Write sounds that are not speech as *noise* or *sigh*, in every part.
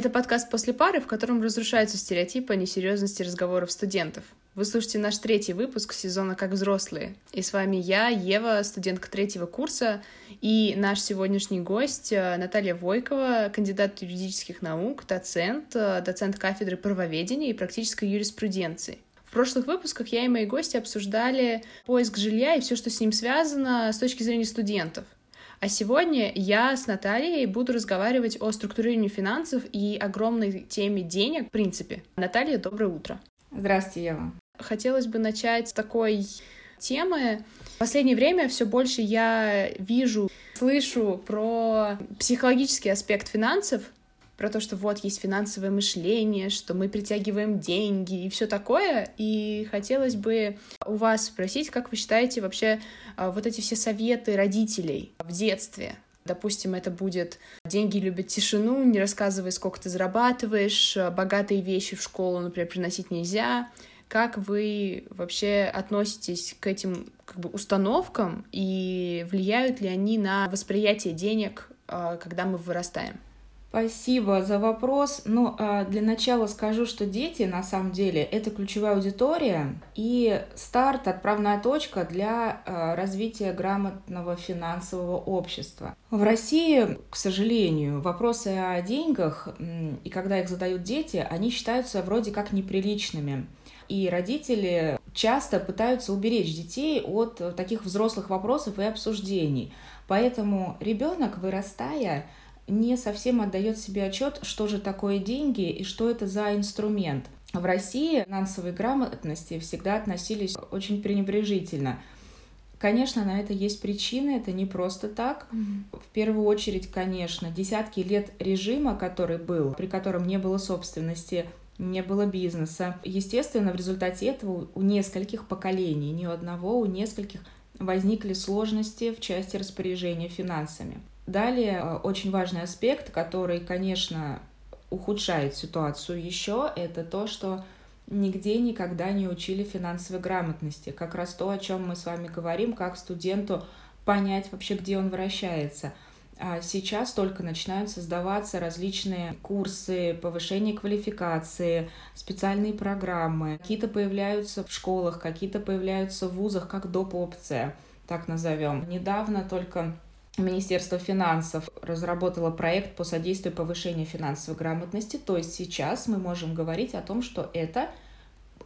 Это подкаст «После пары», в котором разрушаются стереотипы о несерьезности разговоров студентов. Вы слушаете наш третий выпуск сезона «Как взрослые». И с вами я, Ева, студентка третьего курса, и наш сегодняшний гость э, Наталья Войкова, кандидат юридических наук, доцент, э, доцент кафедры правоведения и практической юриспруденции. В прошлых выпусках я и мои гости обсуждали поиск жилья и все, что с ним связано с точки зрения студентов — а сегодня я с Натальей буду разговаривать о структурировании финансов и огромной теме денег в принципе. Наталья, доброе утро. Здравствуйте, Ева. Хотелось бы начать с такой темы. В последнее время все больше я вижу, слышу про психологический аспект финансов, про то, что вот есть финансовое мышление, что мы притягиваем деньги и все такое. И хотелось бы у вас спросить, как вы считаете вообще а, вот эти все советы родителей в детстве? Допустим, это будет «деньги любят тишину», «не рассказывай, сколько ты зарабатываешь», «богатые вещи в школу, например, приносить нельзя». Как вы вообще относитесь к этим как бы, установкам и влияют ли они на восприятие денег, а, когда мы вырастаем? Спасибо за вопрос. Ну, а, для начала скажу, что дети, на самом деле, это ключевая аудитория и старт, отправная точка для а, развития грамотного финансового общества. В России, к сожалению, вопросы о деньгах, и когда их задают дети, они считаются вроде как неприличными. И родители часто пытаются уберечь детей от таких взрослых вопросов и обсуждений. Поэтому ребенок, вырастая, не совсем отдает себе отчет, что же такое деньги и что это за инструмент. В России финансовой грамотности всегда относились очень пренебрежительно. Конечно, на это есть причины, это не просто так. В первую очередь, конечно, десятки лет режима, который был, при котором не было собственности, не было бизнеса. Естественно, в результате этого у нескольких поколений, не у одного, у нескольких возникли сложности в части распоряжения финансами. Далее э, очень важный аспект, который, конечно, ухудшает ситуацию еще, это то, что нигде никогда не учили финансовой грамотности. Как раз то, о чем мы с вами говорим, как студенту понять вообще, где он вращается. А сейчас только начинают создаваться различные курсы повышения квалификации, специальные программы. Какие-то появляются в школах, какие-то появляются в вузах, как доп. опция, так назовем. Недавно только Министерство финансов разработало проект по содействию повышению финансовой грамотности. То есть сейчас мы можем говорить о том, что это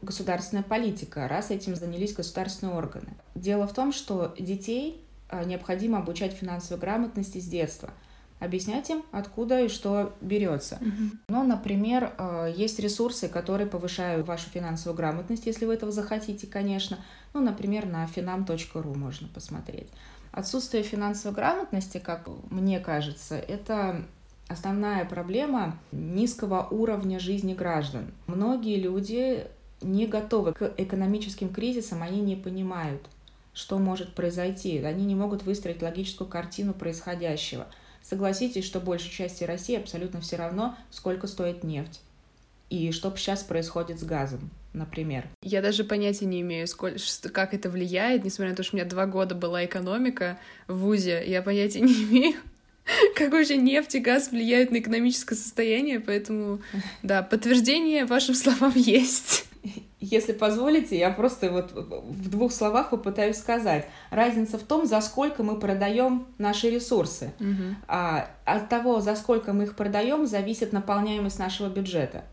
государственная политика, раз этим занялись государственные органы. Дело в том, что детей а, необходимо обучать финансовой грамотности с детства. Объяснять им, откуда и что берется. Mm-hmm. Ну, например, а, есть ресурсы, которые повышают вашу финансовую грамотность, если вы этого захотите, конечно. Ну, например, на finam.ru можно посмотреть. Отсутствие финансовой грамотности, как мне кажется, это основная проблема низкого уровня жизни граждан. Многие люди не готовы к экономическим кризисам, они не понимают, что может произойти. Они не могут выстроить логическую картину происходящего. Согласитесь, что большей части России абсолютно все равно, сколько стоит нефть и что сейчас происходит с газом например. Я даже понятия не имею, сколько, как это влияет, несмотря на то, что у меня два года была экономика в ВУЗе, я понятия не имею, *laughs* как вообще нефть и газ влияют на экономическое состояние, поэтому, да, подтверждение вашим словам *laughs* есть. Если позволите, я просто вот в двух словах попытаюсь сказать. Разница в том, за сколько мы продаем наши ресурсы. Угу. А, от того, за сколько мы их продаем, зависит наполняемость нашего бюджета.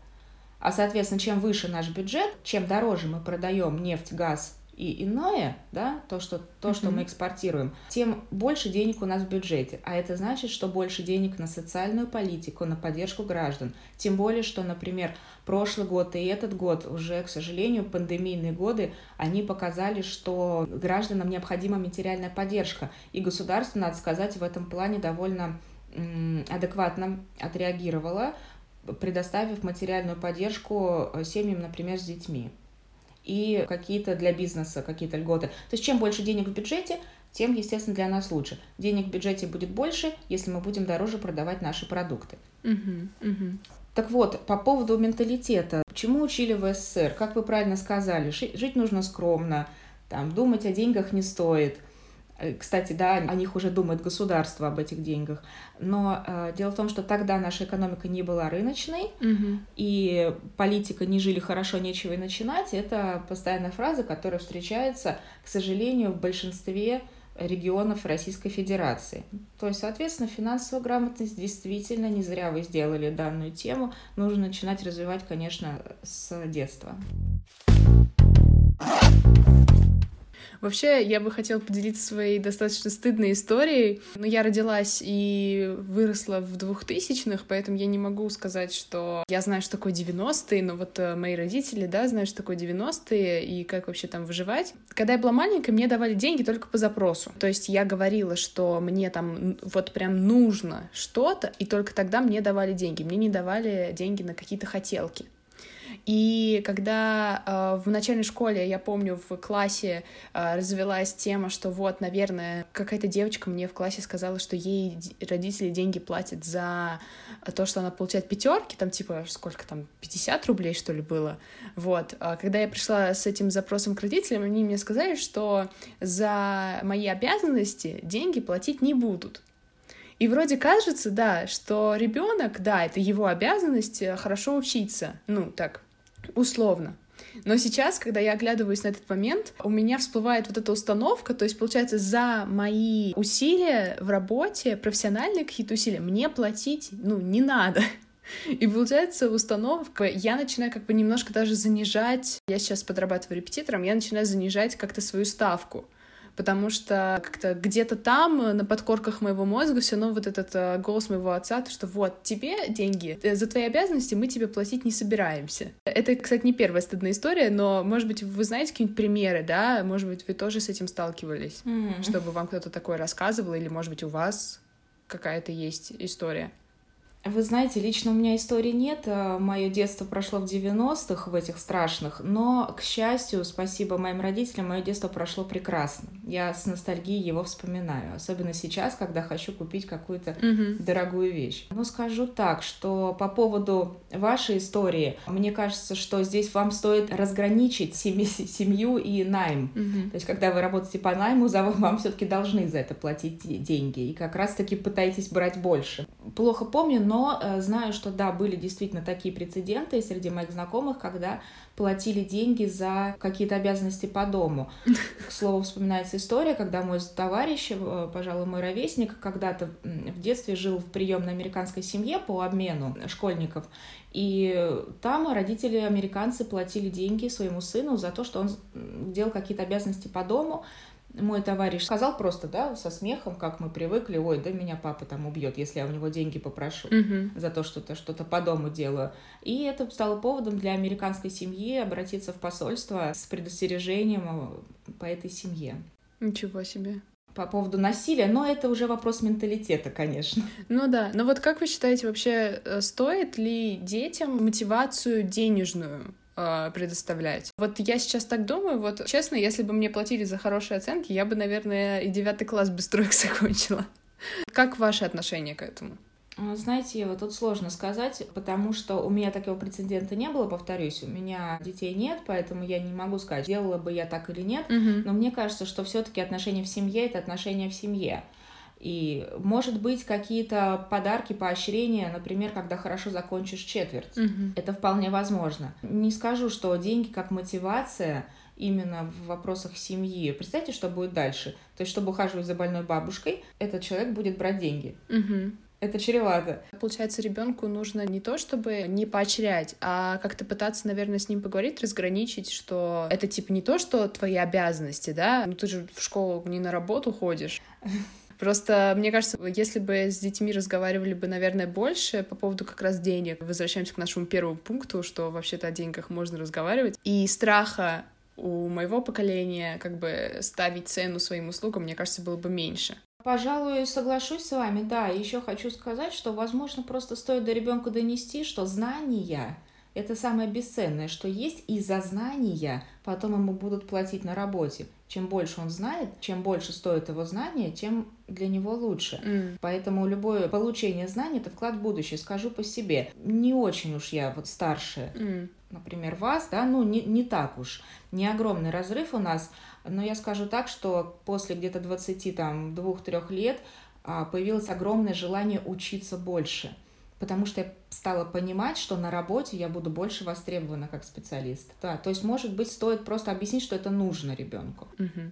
А, соответственно, чем выше наш бюджет, чем дороже мы продаем нефть, газ и иное, да, то, что, то, mm-hmm. что мы экспортируем, тем больше денег у нас в бюджете. А это значит, что больше денег на социальную политику, на поддержку граждан. Тем более, что, например, прошлый год и этот год, уже, к сожалению, пандемийные годы, они показали, что гражданам необходима материальная поддержка. И государство, надо сказать, в этом плане довольно адекватно отреагировало предоставив материальную поддержку э, семьям, например, с детьми. И какие-то для бизнеса, какие-то льготы. То есть чем больше денег в бюджете, тем, естественно, для нас лучше. Денег в бюджете будет больше, если мы будем дороже продавать наши продукты. Uh-huh, uh-huh. Так вот, по поводу менталитета. Чему учили в СССР? Как вы правильно сказали, жить нужно скромно, там, думать о деньгах не стоит. Э, кстати, да, о них уже думает государство об этих деньгах. Но э, дело в том, что тогда наша экономика не была рыночной, Мгм. и политика «не жили хорошо, нечего и начинать» — это постоянная фраза, которая встречается, к сожалению, в большинстве регионов Российской Федерации. То есть, соответственно, финансовая грамотность действительно не зря вы сделали данную тему. Нужно начинать развивать, конечно, с детства. Вообще, я бы хотела поделиться своей достаточно стыдной историей. Но я родилась и выросла в двухтысячных, поэтому я не могу сказать, что я знаю, что такое 90-е, но вот э, мои родители, да, знают, что такое 90-е и как вообще там выживать. Когда я была маленькая, мне давали деньги только по запросу. То есть я говорила, что мне там вот прям нужно что-то, и только тогда мне давали деньги. Мне не давали деньги на какие-то хотелки. И когда э, в начальной школе, я помню, в классе э, развелась тема, что вот, наверное, какая-то девочка мне в классе сказала, что ей родители деньги платят за то, что она получает пятерки, там типа сколько там, 50 рублей, что ли, было. Вот. А когда я пришла с этим запросом к родителям, они мне сказали, что за мои обязанности деньги платить не будут. И вроде кажется, да, что ребенок, да, это его обязанность э, хорошо учиться, ну так, условно. Но сейчас, когда я оглядываюсь на этот момент, у меня всплывает вот эта установка, то есть, получается, за мои усилия в работе, профессиональные какие-то усилия, мне платить, ну, не надо. И получается установка, я начинаю как бы немножко даже занижать, я сейчас подрабатываю репетитором, я начинаю занижать как-то свою ставку потому что как-то где-то там, э, на подкорках моего мозга, все равно вот этот э, голос моего отца, то, что вот, тебе деньги, э, за твои обязанности мы тебе платить не собираемся. Это, кстати, не первая стыдная история, но, может быть, вы знаете какие-нибудь примеры, да? Может быть, вы тоже с этим сталкивались, Мгм. чтобы вам кто-то такое рассказывал, или, может быть, у вас какая-то есть история. Вы знаете, лично у меня истории нет. Мое детство прошло в 90-х, в этих страшных, но, к счастью, спасибо моим родителям, мое детство прошло прекрасно. Я с ностальгией его вспоминаю, особенно сейчас, когда хочу купить какую-то Мгм. дорогую вещь. Но скажу так, что по поводу вашей истории, мне кажется, что здесь вам стоит разграничить семи- *laughs* семью и найм. Мгм. То есть, когда вы работаете по найму, за *laughs* вам все-таки должны за это платить де- деньги. И как раз-таки пытаетесь брать больше. Плохо помню, но э, знаю, что да, были действительно такие прецеденты среди моих знакомых, когда платили деньги за какие-то обязанности по дому. *laughs* К слову, вспоминается история, когда мой товарищ, э, пожалуй, мой ровесник, когда-то в детстве жил в приемной американской семье по обмену школьников. И там родители американцы платили деньги своему сыну за то, что он делал какие-то обязанности по дому. Мой товарищ сказал просто, да, со смехом, как мы привыкли, ой, да меня папа там убьет, если я у него деньги попрошу Мгм. за то, что-то что-то по дому делаю. И это стало поводом для американской семьи обратиться в посольство с предостережением по этой семье. Ничего себе. По поводу насилия, но это уже вопрос менталитета, конечно. Ну да, но вот как вы считаете вообще, э, стоит ли детям мотивацию денежную э, предоставлять? Вот я сейчас так думаю, вот честно, если бы мне платили за хорошие оценки, я бы, наверное, и девятый класс быстро их *laughs* закончила. Как ваше отношение к этому? А, Знаете, Ева, тут сложно сказать, потому что у меня такого прецедента не было, повторюсь, у меня детей нет, поэтому я не могу сказать, делала бы я так или нет, Мгм. но мне кажется, что все-таки отношения в семье это отношения в семье. И, может быть, какие-то подарки, поощрения, например, когда хорошо закончишь четверть. Мгм. Это вполне возможно. Не скажу, что деньги как мотивация именно в вопросах семьи. Представьте, что будет дальше. То есть, чтобы ухаживать за больной бабушкой, этот человек будет брать деньги. Мгм. Это чревато. Получается, ребенку нужно не то, чтобы не поощрять, а как-то пытаться, наверное, с ним поговорить, разграничить, что это типа не то, что твои обязанности, да, ну ты же в школу не на работу ходишь. *laughs* Просто, мне кажется, если бы с детьми разговаривали бы, наверное, больше по поводу как раз денег, возвращаемся к нашему первому пункту, что вообще-то о деньгах можно разговаривать, и страха у моего поколения как бы ставить цену своим услугам, мне кажется, было бы меньше. Пожалуй, соглашусь с вами, да. Еще хочу сказать, что, возможно, просто стоит до ребенка донести, что знания это самое бесценное, что есть, и за знания потом ему будут платить на работе. Чем больше он знает, чем больше стоит его знание, тем для него лучше. Mm. Поэтому любое получение знаний это вклад в будущее. Скажу по себе. Не очень уж я вот старшая, Mm. например, вас, да, ну не, не так уж. Не огромный разрыв у нас, но я скажу так, что после где-то 20, там, двух-трех лет а, появилось огромное желание учиться больше потому что я стала понимать, что на работе я буду больше востребована как специалист. Да, то есть, может быть, стоит просто объяснить, что это нужно ребенку. Мгм.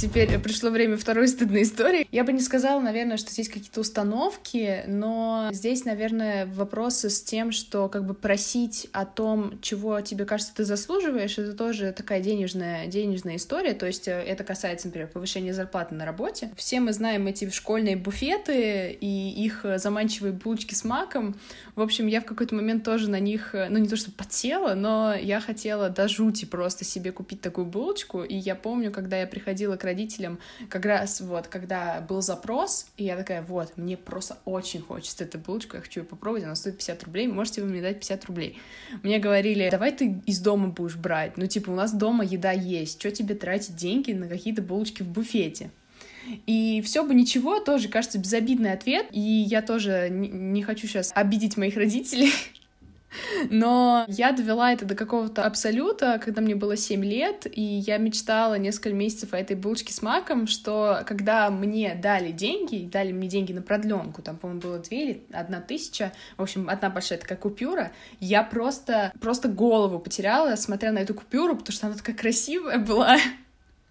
Теперь пришло время второй стыдной истории. Я бы не сказала, наверное, что здесь какие-то установки, но здесь, наверное, вопросы с тем, что как бы просить о том, чего тебе кажется ты заслуживаешь, это тоже такая денежная, денежная история. То есть э, это касается, например, повышения зарплаты на работе. Все мы знаем эти школьные буфеты и их заманчивые булочки с маком. В общем, я в какой-то момент тоже на них, э, ну не то что подсела, но я хотела до жути просто себе купить такую булочку. И я помню, когда я приходила к родителям, как раз вот, когда был запрос, и я такая, вот, мне просто очень хочется эту булочку, я хочу ее попробовать, она стоит 50 рублей, можете вы мне дать 50 рублей? Мне говорили, давай ты из дома будешь брать, ну, типа, у нас дома еда есть, что тебе тратить деньги на какие-то булочки в буфете? И все бы ничего, тоже кажется безобидный ответ. И я тоже не, не хочу сейчас обидеть моих родителей. *laughs* Но я довела это до какого-то абсолюта, когда мне было 7 лет, и я мечтала несколько месяцев о этой булочке с маком, что когда мне дали деньги, дали мне деньги на продленку, там, по-моему, было 2 или 1 тысяча, в общем, одна большая такая купюра, я просто, просто голову потеряла, смотря на эту купюру, потому что она такая красивая была.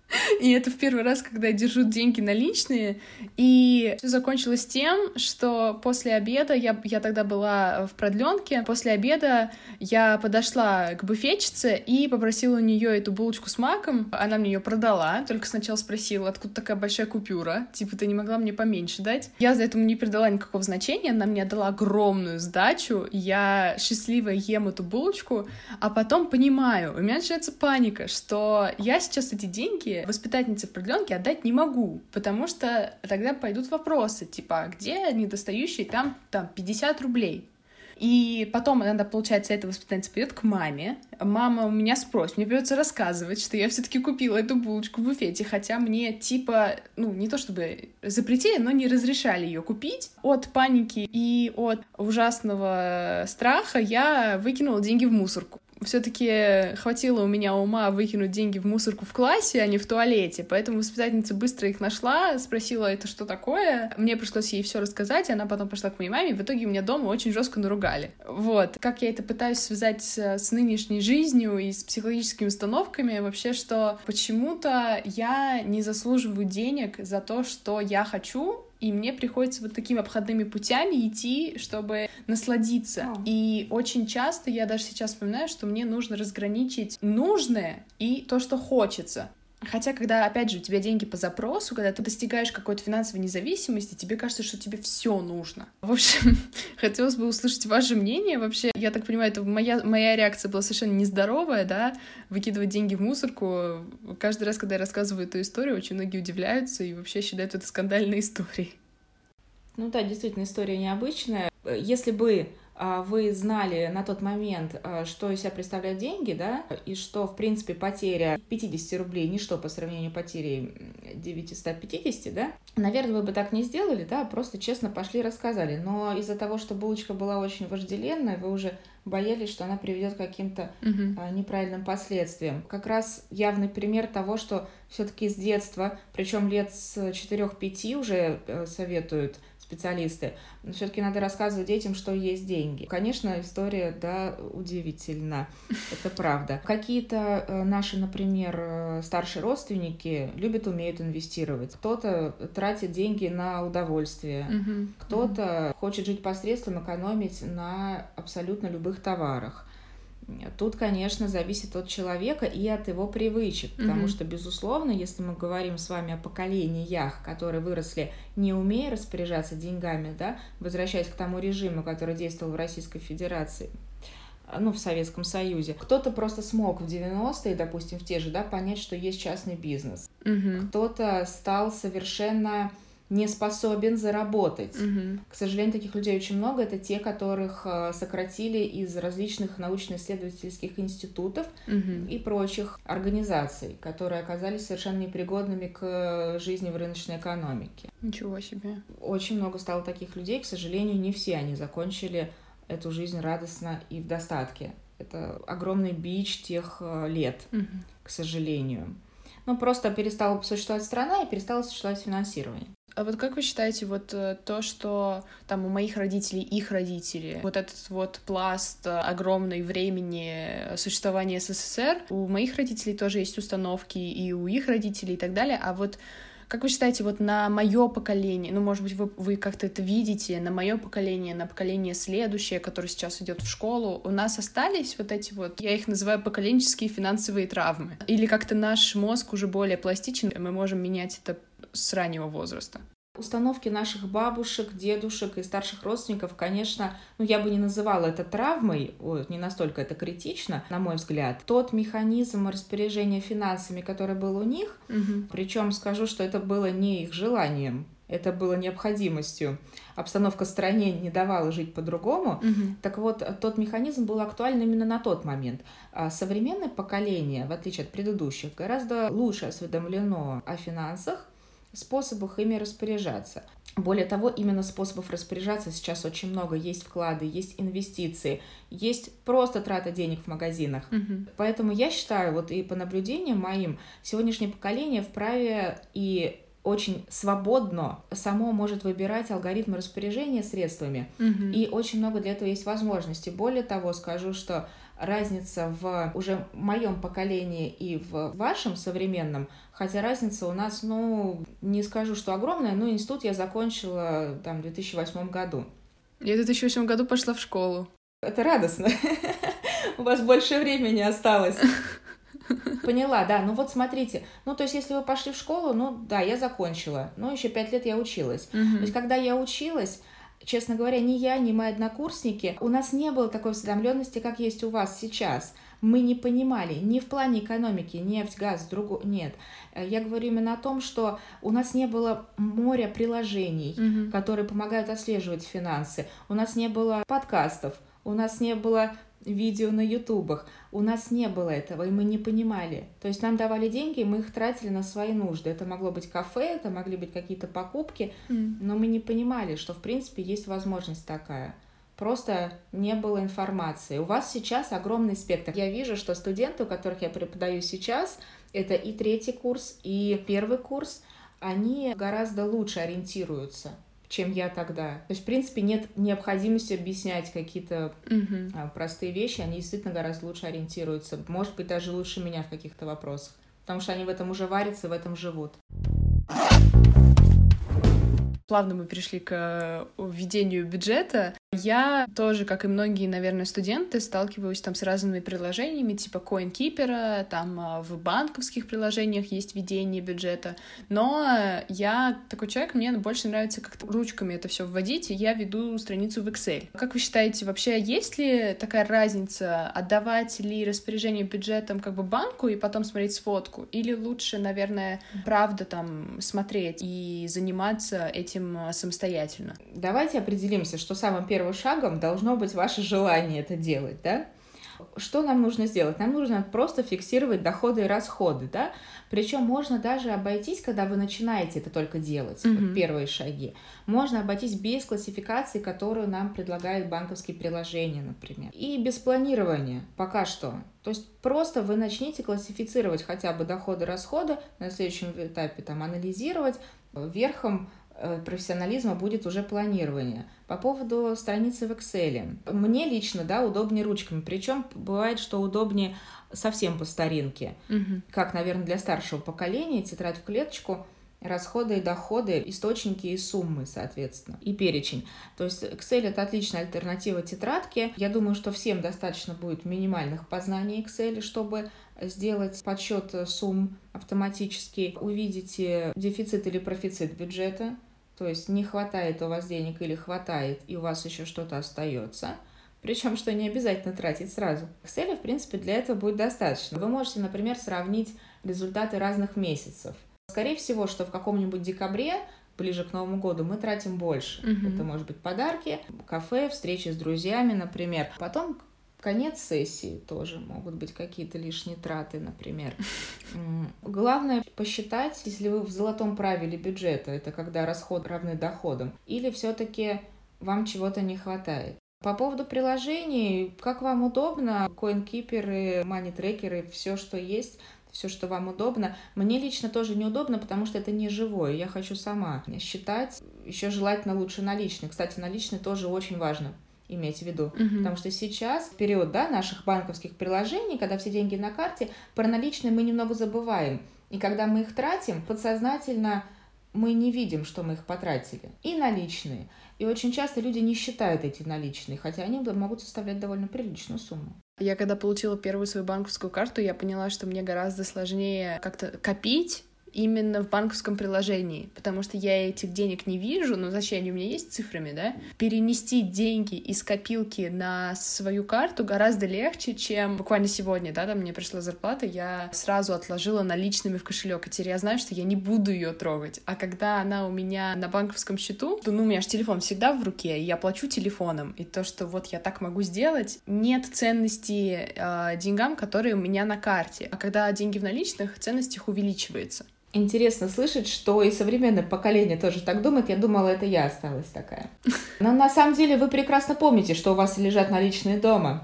*laughs* И это в первый раз, когда я держу деньги наличные. И все закончилось тем, что после обеда, я, я тогда была в продленке, после обеда я подошла к буфетчице и попросила у нее эту булочку с маком. Она мне ее продала, только сначала спросила, откуда такая большая купюра. Типа, ты не могла мне поменьше дать? Я за этому не придала никакого значения, она мне дала огромную сдачу, я счастливо ем эту булочку, а потом понимаю, у меня начинается паника, что я сейчас эти деньги воспитательнице в продленке отдать не могу, потому что тогда пойдут вопросы, типа, а где недостающие там, там 50 рублей? И потом иногда, получается, эта воспитательница пойдет к маме. Мама у меня спросит, мне придется рассказывать, что я все-таки купила эту булочку в буфете, хотя мне типа, ну, не то чтобы запретили, но не разрешали ее купить. От паники и от ужасного страха я выкинула деньги в мусорку все-таки хватило у меня ума выкинуть деньги в мусорку в классе, а не в туалете. Поэтому воспитательница быстро их нашла, спросила, это что такое. Мне пришлось ей все рассказать, она потом пошла к моей маме, и в итоге меня дома очень жестко наругали. Вот. Как я это пытаюсь связать с, с нынешней жизнью и с психологическими установками, вообще, что почему-то я не заслуживаю денег за то, что я хочу, и мне приходится вот такими обходными путями идти, чтобы насладиться. Oh. И очень часто я даже сейчас вспоминаю, что мне нужно разграничить нужное и то, что хочется. Хотя, когда, опять же, у тебя деньги по запросу, когда ты достигаешь какой-то финансовой независимости, тебе кажется, что тебе все нужно. *laughs* В общем, хотелось бы услышать ваше мнение. Вообще, я так понимаю, это моя, моя реакция была совершенно нездоровая, да, выкидывать деньги в мусорку. Каждый раз, когда я рассказываю эту историю, очень многие удивляются и вообще считают это скандальной *laughs* историей. Ну да, действительно, история необычная. Если бы вы знали на тот момент, а, что из себя представляют деньги, да, и что, в принципе, потеря 50 рублей ничто по сравнению потери 950, да, наверное, вы бы так не сделали, да, просто честно пошли и рассказали. Но из-за того, что булочка была очень вожделенная, вы уже боялись, что она приведет к каким-то uh-huh. неправильным последствиям. Как раз явный пример того, что все-таки с детства, причем лет с 4-5 уже э, советуют специалисты. Но все-таки надо рассказывать детям, что есть деньги. Конечно, история, да, удивительна. *laughs* Это правда. Какие-то э, наши, например, э, старшие родственники любят, умеют инвестировать. Кто-то тратит деньги на удовольствие, угу. кто-то хочет жить посредством, экономить на абсолютно любых товарах. Тут, конечно, зависит от человека и от его привычек, потому mm-hmm. что, безусловно, если мы говорим с вами о поколениях, которые выросли не умея распоряжаться деньгами, да, возвращаясь к тому режиму, который действовал в Российской Федерации, ну, в Советском Союзе. Кто-то просто смог в 90-е, допустим, в те же, да, понять, что есть частный бизнес. Mm-hmm. Кто-то стал совершенно не способен заработать. Мгм. К сожалению, таких людей очень много. Это те, которых э, сократили из различных научно-исследовательских институтов Мгм. и прочих организаций, которые оказались совершенно непригодными к жизни в рыночной экономике. Ничего себе. Очень много стало таких людей. К сожалению, не все они закончили эту жизнь радостно и в достатке. Это огромный бич тех э, лет, Мгм. к сожалению. Ну, просто перестала существовать страна и перестало существовать финансирование. А вот как вы считаете, вот э, то, что там у моих родителей, их родители, вот этот вот пласт э, огромный времени существования СССР, у моих родителей тоже есть установки, и у их родителей и так далее, а вот как вы считаете, вот на мое поколение, ну, может быть, вы, вы как-то это видите, на мое поколение, на поколение следующее, которое сейчас идет в школу, у нас остались вот эти вот, я их называю поколенческие финансовые травмы? Или как-то наш мозг уже более пластичен, мы можем менять это с раннего возраста? Установки наших бабушек, дедушек и старших родственников, конечно, ну я бы не называла это травмой, ой, не настолько это критично, на мой взгляд. Тот механизм распоряжения финансами, который был у них, Мгм. причем скажу, что это было не их желанием, это было необходимостью. Обстановка в стране не давала жить по-другому. Мгм. Так вот, тот механизм был актуален именно на тот момент. А современное поколение, в отличие от предыдущих, гораздо лучше осведомлено о финансах, способах ими распоряжаться. Более того, именно способов распоряжаться сейчас очень много. Есть вклады, есть инвестиции, есть просто трата денег в магазинах. Мгм. Поэтому я считаю, вот и по наблюдениям моим, сегодняшнее поколение вправе и очень свободно само может выбирать алгоритмы распоряжения средствами. Мгм. И очень много для этого есть возможностей. Более того, скажу, что разница в уже моем поколении и в вашем современном, хотя разница у нас, ну, не скажу, что огромная, но институт я закончила там в 2008 году. Я в 2008 году пошла в школу. Это радостно. У вас больше времени осталось. *laughs* Поняла, да. Ну вот смотрите. Ну, то есть, если вы пошли в школу, ну да, я закончила. Ну, еще пять лет я училась. То есть, когда я училась, честно говоря, ни я, ни мои однокурсники, у нас не было такой осведомленности, как есть у вас сейчас. Мы не понимали ни в плане экономики, нефть, газ, другу... нет. Э, Я говорю именно о том, что у нас не было моря приложений, Мгм. которые помогают отслеживать финансы. У нас не было подкастов, у нас не было видео на ютубах. У нас не было этого, и мы не понимали. То есть нам давали деньги, и мы их тратили на свои нужды. Это могло быть кафе, это могли быть какие-то покупки, М. но мы не понимали, что в принципе есть возможность такая. Просто не было информации. У вас сейчас огромный спектр. Я вижу, что студенты, у которых я преподаю сейчас, это и третий курс, и первый курс, они гораздо лучше ориентируются, чем я тогда. То есть, в принципе, нет необходимости объяснять какие-то а, простые вещи, они действительно гораздо лучше ориентируются. Может быть, даже лучше меня в каких-то вопросах. Потому что они в этом уже варятся, в этом живут. Плавно мы перешли к э, введению бюджета. Я тоже, как и многие, наверное, студенты, сталкиваюсь там с разными приложениями, типа CoinKeeper, там э, в банковских приложениях есть ведение бюджета. Но э, я такой человек, мне больше нравится как-то ручками это все вводить, и я веду страницу в Excel. Как вы считаете, вообще есть ли такая разница, отдавать ли распоряжение бюджетом как бы банку и потом смотреть сводку? Или лучше, наверное, правда там смотреть и заниматься этим э, самостоятельно? Давайте определимся, что самым первым шагом должно быть ваше желание это делать, да? Что нам нужно сделать? Нам нужно просто фиксировать доходы и расходы, да? Причем можно даже обойтись, когда вы начинаете это только делать, Мгм. вот первые шаги. Можно обойтись без классификации, которую нам предлагают банковские приложения, например. И без планирования пока что. То есть просто вы начните классифицировать хотя бы доходы, расходы, на следующем этапе там анализировать, верхом профессионализма будет уже планирование. По поводу страницы в Excel. Мне лично, да, удобнее ручками. Причем бывает, что удобнее совсем по старинке. Мгм. Как, наверное, для старшего поколения, тетрадь в клеточку, расходы и доходы, источники и суммы, соответственно, и перечень. То есть Excel это отличная альтернатива тетрадке. Я думаю, что всем достаточно будет минимальных познаний Excel, чтобы сделать подсчет сумм автоматически, увидите дефицит или профицит бюджета, то есть не хватает у вас денег или хватает, и у вас еще что-то остается. Причем, что не обязательно тратить сразу. Excel, в принципе, для этого будет достаточно. Вы можете, например, сравнить результаты разных месяцев. Скорее всего, что в каком-нибудь декабре ближе к Новому году, мы тратим больше. Мгм. Это может быть подарки, кафе, встречи с друзьями, например. Потом конец сессии тоже могут быть какие-то лишние траты, например. Главное посчитать, если вы в золотом правиле бюджета, это когда расходы равны доходам, или все-таки вам чего-то не хватает. По поводу приложений, как вам удобно, коинкиперы, мани-трекеры, все, что есть, все, что вам удобно. Мне лично тоже неудобно, потому что это не живое. Я хочу сама считать. Еще желательно лучше наличные. Кстати, наличные тоже очень важно иметь в виду. Мгм. Потому что сейчас, в период да, наших банковских приложений, когда все деньги на карте, про наличные мы немного забываем. И когда мы их тратим, подсознательно мы не видим, что мы их потратили. И наличные. И очень часто люди не считают эти наличные, хотя они могут составлять довольно приличную сумму. Я когда получила первую свою банковскую карту, я поняла, что мне гораздо сложнее как-то копить именно в банковском приложении, потому что я этих денег не вижу, но зачем они у меня есть цифрами, да? Перенести деньги из копилки на свою карту гораздо легче, чем буквально сегодня, да, там мне пришла зарплата, я сразу отложила наличными в кошелек, и теперь я знаю, что я не буду ее трогать. А когда она у меня на банковском счету, то, ну, у меня же телефон всегда в руке, и я плачу телефоном, и то, что вот я так могу сделать, нет ценности э, деньгам, которые у меня на карте. А когда деньги в наличных, ценность их увеличивается. Интересно слышать, что и современное поколение тоже так думает. Я думала, это я осталась такая. *laughs* Но на самом деле вы прекрасно помните, что у вас лежат наличные дома.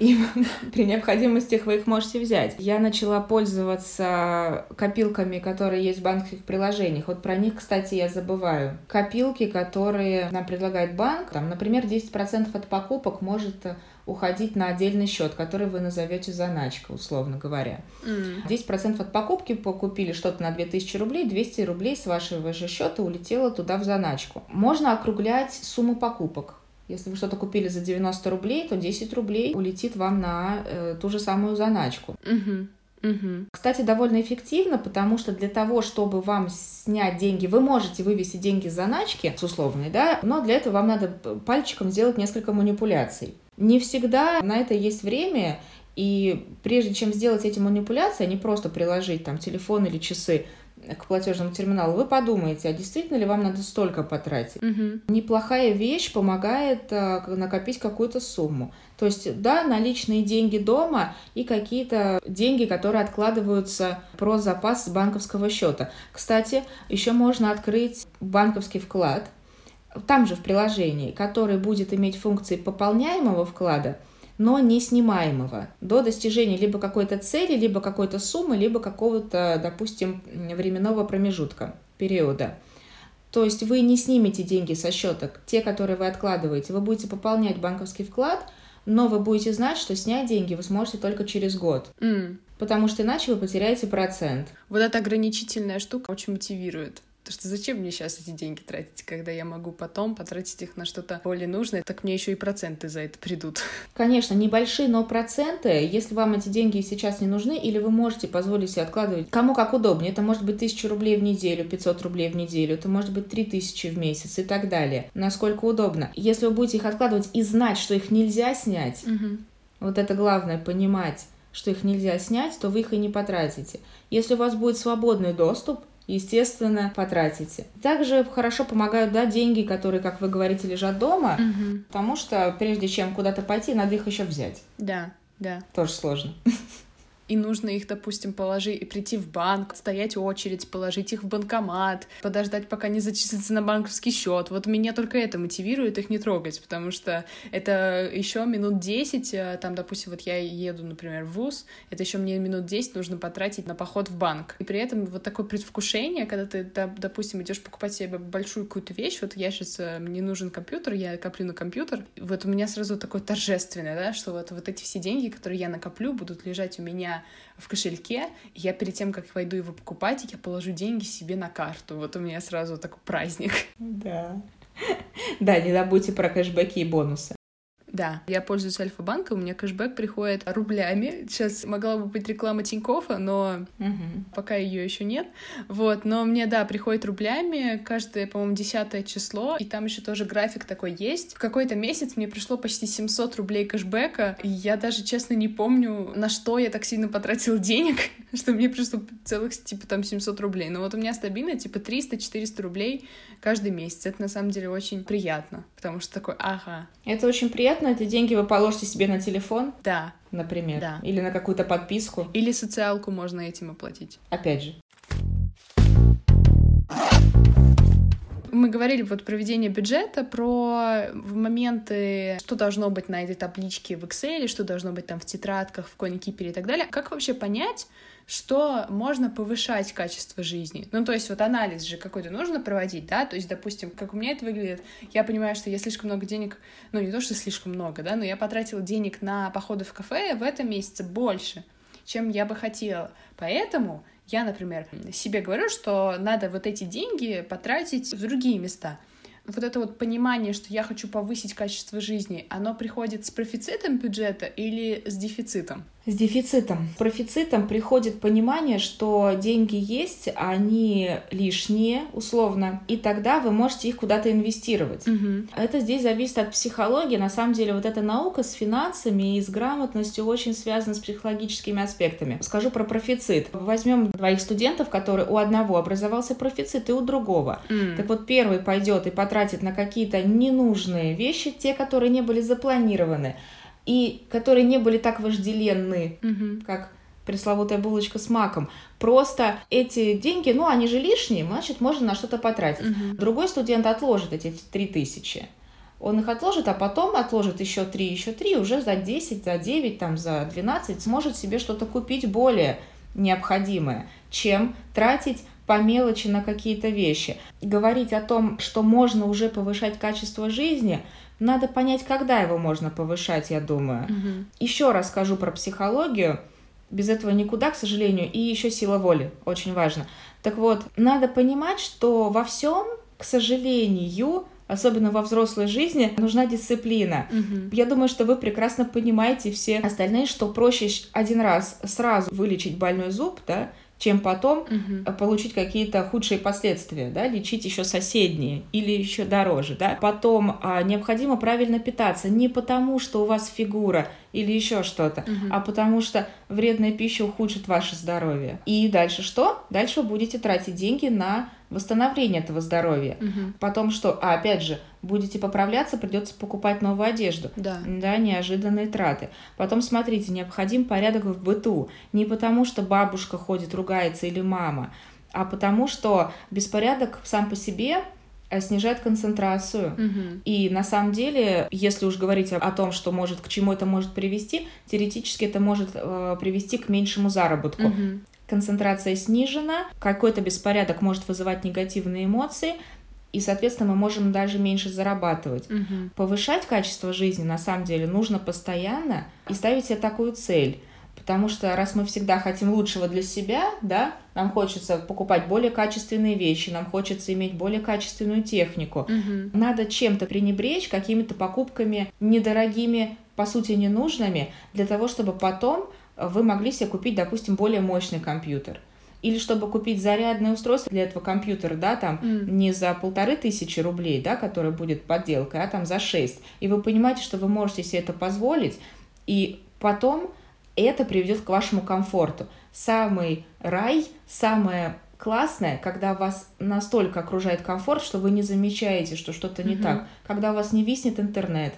И *laughs* при необходимости вы их можете взять. Я начала пользоваться копилками, которые есть в банковских приложениях. Вот про них, кстати, я забываю. Копилки, которые нам предлагает банк. Там, например, 10% от покупок может уходить на отдельный счет, который вы назовете заначка, условно говоря. М. 10% от покупки покупили что-то на 2000 рублей, 200 рублей с вашего же счета улетело туда в заначку. Можно округлять сумму покупок. Если вы что-то купили за 90 рублей, то 10 рублей улетит вам на э, ту же самую заначку. Мгм. Мгм. Кстати, довольно эффективно, потому что для того, чтобы вам снять деньги, вы можете вывести деньги с заначки, с условной, да, но для этого вам надо пальчиком сделать несколько манипуляций. Не всегда на это есть время, и прежде чем сделать эти манипуляции, а не просто приложить там телефон или часы к платежному терминалу, вы подумаете, а действительно ли вам надо столько потратить? Мгм. Неплохая вещь помогает э, накопить какую-то сумму. То есть, да, наличные деньги дома и какие-то деньги, которые откладываются про запас с банковского счета. Кстати, еще можно открыть банковский вклад, там же в приложении, который будет иметь функции пополняемого вклада, но не снимаемого до достижения либо какой-то цели, либо какой-то суммы, либо какого-то, допустим, временного промежутка, периода. То есть вы не снимете деньги со счета, те, которые вы откладываете, вы будете пополнять банковский вклад, но вы будете знать, что снять деньги вы сможете только через год, М. потому что иначе вы потеряете процент. Вот эта ограничительная штука очень мотивирует. Потому что зачем мне сейчас эти деньги тратить, когда я могу потом потратить их на что-то более нужное, так мне еще и проценты за это придут. *laughs* Конечно, небольшие, но проценты, если вам эти деньги сейчас не нужны, или вы можете позволить себе откладывать, кому как удобнее. Это может быть 1000 рублей в неделю, 500 рублей в неделю, это может быть 3000 в месяц и так далее. Насколько удобно. Если вы будете их откладывать и знать, что их нельзя снять, Мгм. вот это главное, понимать, что их нельзя снять, то вы их и не потратите. Если у вас будет свободный доступ, естественно, потратите. Также хорошо помогают да, деньги, которые, как вы говорите, лежат дома, Мгм. потому что прежде чем куда-то пойти, надо их еще взять. Да, да. Тоже сложно. И нужно их, допустим, положить и прийти в банк, стоять очередь, положить их в банкомат, подождать, пока не зачислится на банковский счет. Вот меня только это мотивирует их не трогать, потому что это еще минут 10, э, там, допустим, вот я еду, например, в ВУЗ, это еще мне минут 10 нужно потратить на поход в банк. И при этом вот такое предвкушение, когда ты, допустим, идешь покупать себе большую какую-то вещь, вот я сейчас, э, мне нужен компьютер, я коплю на компьютер, вот у меня сразу такое торжественное, да, что вот, вот эти все деньги, которые я накоплю, будут лежать у меня в кошельке, и я перед тем, как пойду его покупать, я положу деньги себе на карту. Вот у меня сразу такой праздник. Да. *laughs* Да, не забудьте про кэшбэки и бонусы. Да, я пользуюсь Альфа-банком, у меня кэшбэк приходит рублями. Сейчас могла бы быть реклама Тинькоффа, но Мгм. пока ее еще нет. Вот, но мне, да, приходит рублями каждое, по-моему, десятое число, и там еще тоже график такой есть. В какой-то месяц мне пришло почти 700 рублей кэшбэка, и я даже, честно, не помню, на что я так сильно потратила денег. *laughs* что мне пришло целых, типа, там, 700 рублей. Но вот у меня стабильно, типа, 300-400 рублей каждый месяц. Это, на самом деле, очень приятно, потому что такой, ага. Это очень приятно, эти деньги вы положите себе на телефон. Да. Например. Да. Или на какую-то подписку. Или социалку можно этим оплатить. Опять же. Мы говорили вот про ведение бюджета, про моменты, что должно быть на этой табличке в Excel, что должно быть там в тетрадках, в Коникипере и так далее. Как вообще понять, что можно повышать качество жизни? Ну, то есть вот анализ же какой-то нужно проводить, да? То есть, допустим, как у меня это выглядит, я понимаю, что я слишком много денег, ну, не то, что слишком много, да, но я потратила денег на походы в кафе в этом месяце больше, чем я бы хотела. Поэтому я, например, себе говорю, что надо вот эти деньги потратить в другие места. Вот это вот понимание, что я хочу повысить качество жизни, оно приходит с профицитом бюджета или с дефицитом? С дефицитом. С профицитом приходит понимание, что деньги есть, они лишние, условно, и тогда вы можете их куда-то инвестировать. Угу. Это здесь зависит от психологии. На самом деле, вот эта наука с финансами и с грамотностью очень связана с психологическими аспектами. Скажу про профицит. Возьмем двоих студентов, которые у одного образовался профицит и у другого. Mm. Так вот, первый пойдет и потратит на какие-то ненужные вещи, те, которые не были запланированы и которые не были так вожделенны, Угу. как пресловутая булочка с маком. Просто эти деньги, ну, они же лишние, значит, можно на что-то потратить. Угу. Другой студент отложит эти три тысячи. Он их отложит, а потом отложит еще три, еще три, уже за 10, за 9, там, за 12 сможет себе что-то купить более необходимое, чем тратить по мелочи на какие-то вещи. Говорить о том, что можно уже повышать качество жизни, надо понять, когда его можно повышать, я думаю. Угу. Еще раз скажу про психологию. Без этого никуда, к сожалению. И еще сила воли. Очень важно. Так вот, надо понимать, что во всем, к сожалению, особенно во взрослой жизни, нужна дисциплина. Угу. Я думаю, что вы прекрасно понимаете все остальные, что проще один раз сразу вылечить больной зуб, да, чем потом Угу. получить какие-то худшие последствия, да, лечить еще соседние или еще дороже, да. Потом а, необходимо правильно питаться не потому, что у вас фигура или еще что-то, Мгм. а потому что вредная пища ухудшит ваше здоровье. И дальше что? Дальше вы будете тратить деньги на восстановление этого здоровья. Угу. Потом что? А опять же, будете поправляться, придется покупать новую одежду. Да. Да, неожиданные траты. Потом смотрите, необходим порядок в быту. Не потому, что бабушка ходит, ругается или мама, а потому что беспорядок сам по себе снижает концентрацию. Угу. И на самом деле, если уж говорить о- о том, что может к чему это может привести, теоретически это может э, привести к меньшему заработку. Угу. Концентрация снижена, какой-то беспорядок может вызывать негативные эмоции, и, соответственно, мы можем даже меньше зарабатывать. Угу. Повышать качество жизни на самом деле нужно постоянно и ставить себе такую цель. Потому что раз мы всегда хотим лучшего для себя, да, нам хочется покупать более качественные вещи, нам хочется иметь более качественную технику. Угу. Надо чем-то пренебречь, какими-то покупками недорогими, по сути, ненужными, для того, чтобы потом вы могли себе купить, допустим, более мощный компьютер. Или чтобы купить зарядное устройство для этого компьютера, да, там, М. не за полторы тысячи рублей, да, который будет подделкой, а там за шесть. И вы понимаете, что вы можете себе это позволить, и потом это приведет к вашему комфорту. Самый рай, самое классное, когда вас настолько окружает комфорт, что вы не замечаете, что что-то не Мгм. так. Когда у вас не виснет интернет,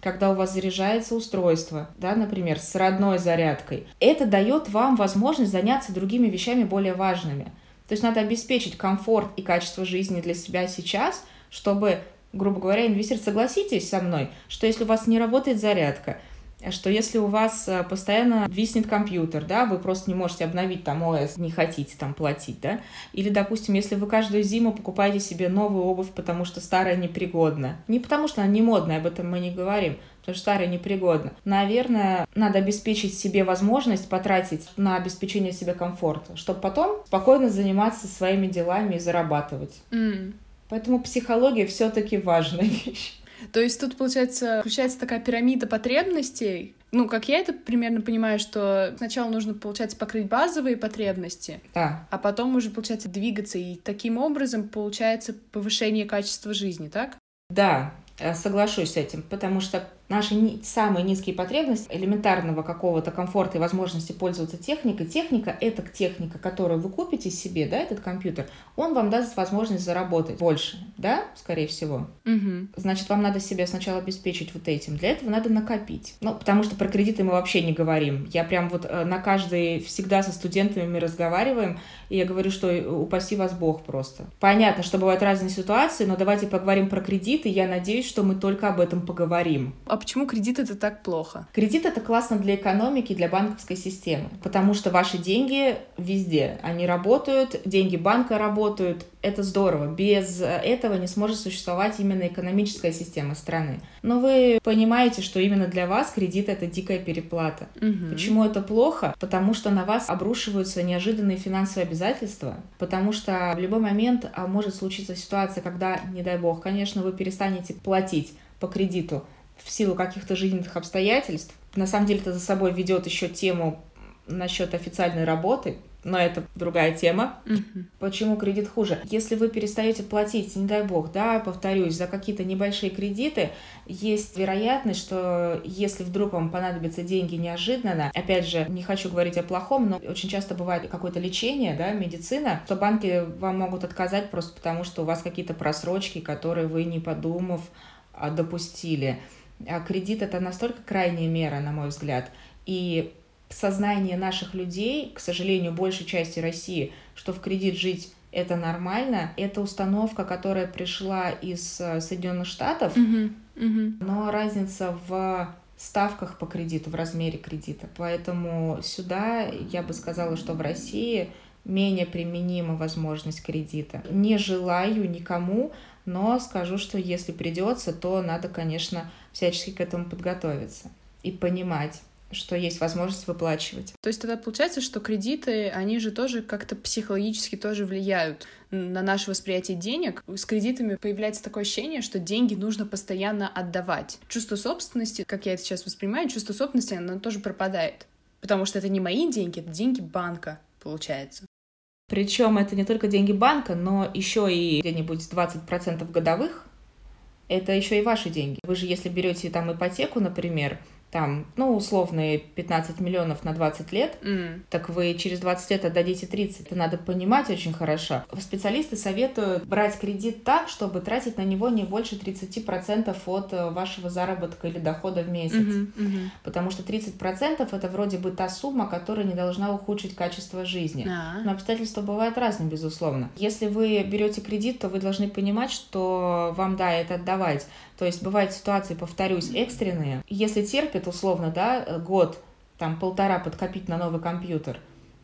когда у вас заряжается устройство, да, например, с родной зарядкой. Это дает вам возможность заняться другими вещами более важными. То есть надо обеспечить комфорт и качество жизни для себя сейчас, чтобы, грубо говоря, инвестировать. Согласитесь со мной, что если у вас не работает зарядка, что если у вас э, постоянно виснет компьютер, да, вы просто не можете обновить там ОС, не хотите там платить, да, или, допустим, если вы каждую зиму покупаете себе новую обувь, потому что старая непригодна, не потому что она не модная, об этом мы не говорим, потому что старая непригодна. Наверное, надо обеспечить себе возможность потратить на обеспечение себе комфорта, чтобы потом спокойно заниматься своими делами и зарабатывать. М. Поэтому психология все-таки важная *laughs* вещь. То есть тут, получается, включается такая пирамида потребностей. Ну, как я это примерно понимаю, что сначала нужно, получается, покрыть базовые потребности, Да, а потом уже, получается, двигаться. И таким образом получается повышение качества жизни, так? Да, э, соглашусь с этим, потому что наши самые низкие потребности элементарного какого-то комфорта и возможности пользоваться техникой. Техника — это техника, которую вы купите себе, да, этот компьютер, он вам даст возможность заработать больше, да, скорее всего. Угу. Значит, вам надо себя сначала обеспечить вот этим. Для этого надо накопить. Ну, потому что про кредиты мы вообще не говорим. Я прям вот э, на каждый всегда со студентами мы разговариваем, и я говорю, что упаси вас Бог просто. Понятно, что бывают разные ситуации, но давайте поговорим про кредиты. Я надеюсь, что мы только об этом поговорим. А почему кредит это так плохо? Кредит это классно для экономики, для банковской системы, потому что ваши деньги везде. Они работают, деньги банка работают. Это здорово. Без этого не сможет существовать именно экономическая система страны. Но вы понимаете, что именно для вас кредит это дикая переплата. Угу. Почему это плохо? Потому что на вас обрушиваются неожиданные финансовые обязательства, потому что в любой момент а, может случиться ситуация, когда, не дай бог, конечно, вы перестанете платить по кредиту в силу каких-то жизненных обстоятельств. На самом деле это за собой ведет еще тему насчет официальной работы, но это другая тема. Угу. Почему кредит хуже? Если вы перестаете платить, не дай бог, да, повторюсь, за какие-то небольшие кредиты, есть вероятность, что если вдруг вам понадобятся деньги неожиданно, опять же, не хочу говорить о плохом, но очень часто бывает какое-то лечение, да, медицина, то банки вам могут отказать просто потому, что у вас какие-то просрочки, которые вы, не подумав, а, допустили. А кредит это настолько крайняя мера, на мой взгляд. И сознание наших людей, к сожалению, большей части России, что в кредит жить это нормально, это установка, которая пришла из э, Соединенных Штатов, угу. Угу. но разница в ставках по кредиту, в размере кредита. Поэтому сюда я бы сказала, что в России менее применима возможность кредита. Не желаю никому, но скажу, что если придется, то надо, конечно, всячески к этому подготовиться и понимать, что есть возможность выплачивать. То есть тогда получается, что кредиты, они же тоже как-то психологически тоже влияют на наше восприятие денег. С кредитами появляется такое ощущение, что деньги нужно постоянно отдавать. Чувство собственности, как я это сейчас воспринимаю, чувство собственности, оно тоже пропадает. Потому что это не мои деньги, это деньги банка, получается. Причем это не только деньги банка, но еще и где-нибудь 20% годовых. Это еще и ваши деньги. Вы же, если берете там ипотеку, например, там, ну, условные 15 миллионов на 20 лет, mm. так вы через 20 лет отдадите 30. Это надо понимать очень хорошо. Специалисты советуют брать кредит так, чтобы тратить на него не больше 30% от э, вашего заработка или дохода в месяц. Mm-hmm, mm-hmm. Потому что 30% это вроде бы та сумма, которая не должна ухудшить качество жизни. Ah. Но обстоятельства бывают разные, безусловно. Если вы берете кредит, то вы должны понимать, что вам, да, это отдавать. То есть бывают ситуации, повторюсь, экстренные. Если терпит, условно, да, год, там полтора подкопить на новый компьютер,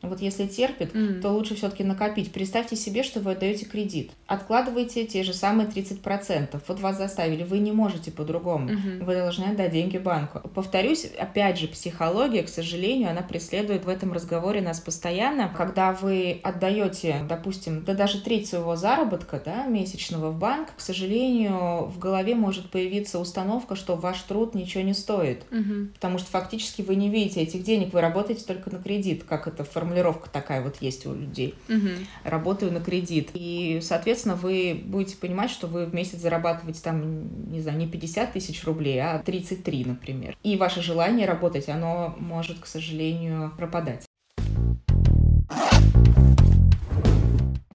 вот если терпит, mm. то лучше все-таки накопить. Представьте себе, что вы отдаете кредит. Откладывайте те же самые 30%. Вот вас заставили, вы не можете по-другому. Mm-hmm. Вы должны отдать деньги банку. Повторюсь, опять же, психология, к сожалению, она преследует в этом разговоре нас постоянно. Когда вы отдаете, допустим, да даже треть своего заработка да, месячного в банк, к сожалению, в голове может появиться установка, что ваш труд ничего не стоит. Mm-hmm. Потому что фактически вы не видите этих денег, вы работаете только на кредит, как это формулируется формулировка такая вот есть у людей. Угу. Работаю на кредит. И, соответственно, вы будете понимать, что вы в месяц зарабатываете там, не знаю, не 50 тысяч рублей, а 33, например. И ваше желание работать, оно может, к сожалению, пропадать.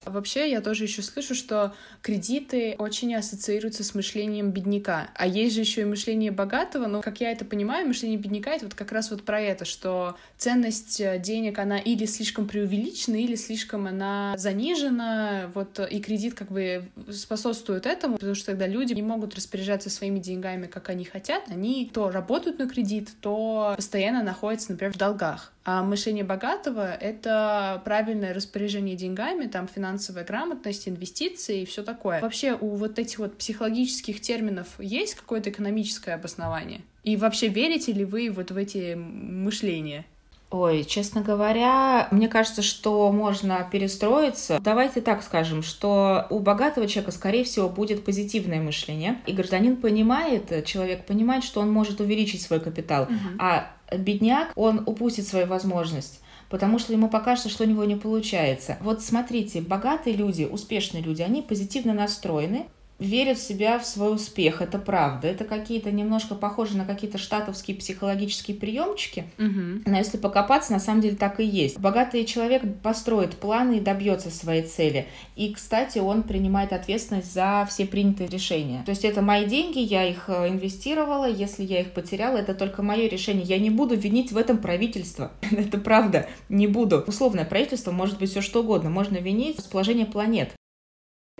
Вообще, я тоже еще слышу, что кредиты очень ассоциируются с мышлением бедняка. А есть же еще и мышление богатого, но, как я это понимаю, мышление бедняка — это вот как раз вот про это, что ценность э, денег, она или слишком преувеличена, или слишком она занижена, вот, и кредит как бы способствует этому, потому что тогда люди не могут распоряжаться своими деньгами, как они хотят, они то работают на кредит, то постоянно находятся, например, в долгах. А мышление богатого — это правильное распоряжение деньгами, там финансовая грамотность, инвестиции и все такое. Вообще у вот этих вот психологических терминов есть какое-то экономическое обоснование? И вообще верите ли вы вот в эти мышления? Ой, честно говоря, мне кажется, что можно перестроиться. Давайте так скажем, что у богатого человека, скорее всего, будет позитивное мышление. И гражданин понимает, человек понимает, что он может увеличить свой капитал. Угу. А бедняк, он упустит свою возможность потому что ему покажется, что у него не получается. Вот смотрите, богатые люди, успешные люди, они позитивно настроены, верят в себя, в свой успех. Это правда. Это какие-то немножко похожи на какие-то штатовские психологические приемчики. Угу. Но если покопаться, на самом деле так и есть. Богатый человек построит планы и добьется своей цели. И, кстати, он принимает ответственность за все принятые решения. То есть это мои деньги, я их э, инвестировала. Если я их потеряла, это только мое решение. Я не буду винить в этом правительство. *laughs* это правда, не буду. Условное правительство может быть все что угодно. Можно винить расположение планет.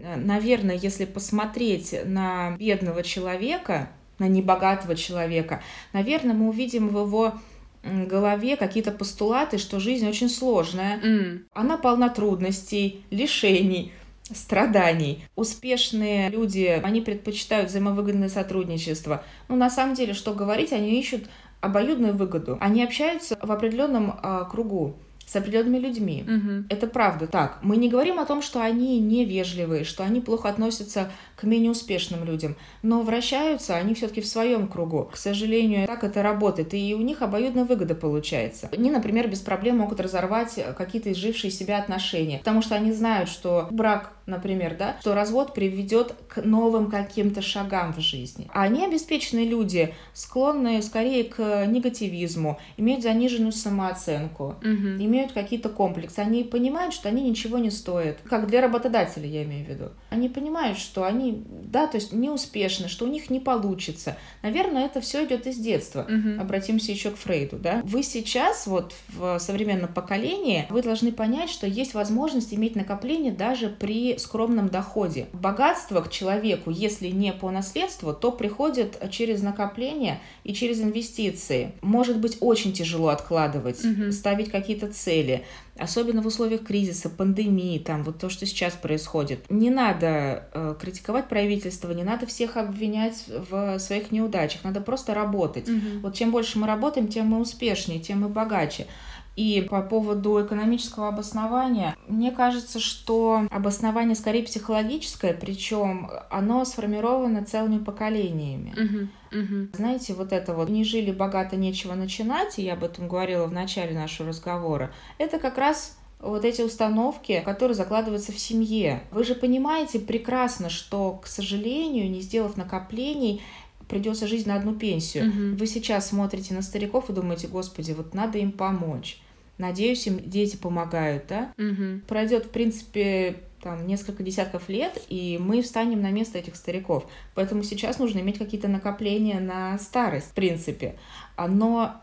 Э, наверное, если посмотреть на бедного человека, на небогатого человека, наверное, мы увидим в его голове какие-то постулаты, что жизнь очень сложная, mm. она полна трудностей, лишений, страданий. Успешные люди, они предпочитают взаимовыгодное сотрудничество. Но на самом деле, что говорить, они ищут обоюдную выгоду. Они общаются в определенном э, кругу с определенными людьми. Угу. Это правда. Так, мы не говорим о том, что они невежливые, что они плохо относятся к менее успешным людям, но вращаются они все-таки в своем кругу. К сожалению, так это работает, и у них обоюдная выгода получается. Они, например, без проблем могут разорвать какие-то изжившие себя отношения, потому что они знают, что брак например, да, что развод приведет к новым каким-то шагам в жизни. А они обеспеченные люди, склонны скорее к негативизму, имеют заниженную самооценку, угу. имеют какие-то комплексы. Они понимают, что они ничего не стоят. Как для работодателя, я имею в виду. Они понимают, что они, да, то есть неуспешны, что у них не получится. Наверное, это все идет из детства. Угу. Обратимся еще к Фрейду, да. Вы сейчас, вот в современном поколении, вы должны понять, что есть возможность иметь накопление даже при скромном доходе. Богатство к человеку, если не по наследству, то приходит через накопление и через инвестиции. Может быть очень тяжело откладывать, угу. ставить какие-то цели, особенно в условиях кризиса, пандемии, там вот то, что сейчас происходит. Не надо э, критиковать правительство, не надо всех обвинять в своих неудачах, надо просто работать. Угу. Вот чем больше мы работаем, тем мы успешнее, тем мы богаче. И по поводу экономического обоснования, мне кажется, что обоснование скорее психологическое, причем оно сформировано целыми поколениями. Угу, угу. Знаете, вот это вот «не жили богато, нечего начинать», я об этом говорила в начале нашего разговора, это как раз вот эти установки, которые закладываются в семье. Вы же понимаете прекрасно, что, к сожалению, не сделав накоплений, придется жить на одну пенсию. Угу. Вы сейчас смотрите на стариков и думаете, господи, вот надо им помочь. Надеюсь, им дети помогают, да? Угу. Пройдет, в принципе, там несколько десятков лет, и мы встанем на место этих стариков. Поэтому сейчас нужно иметь какие-то накопления на старость, в принципе. Но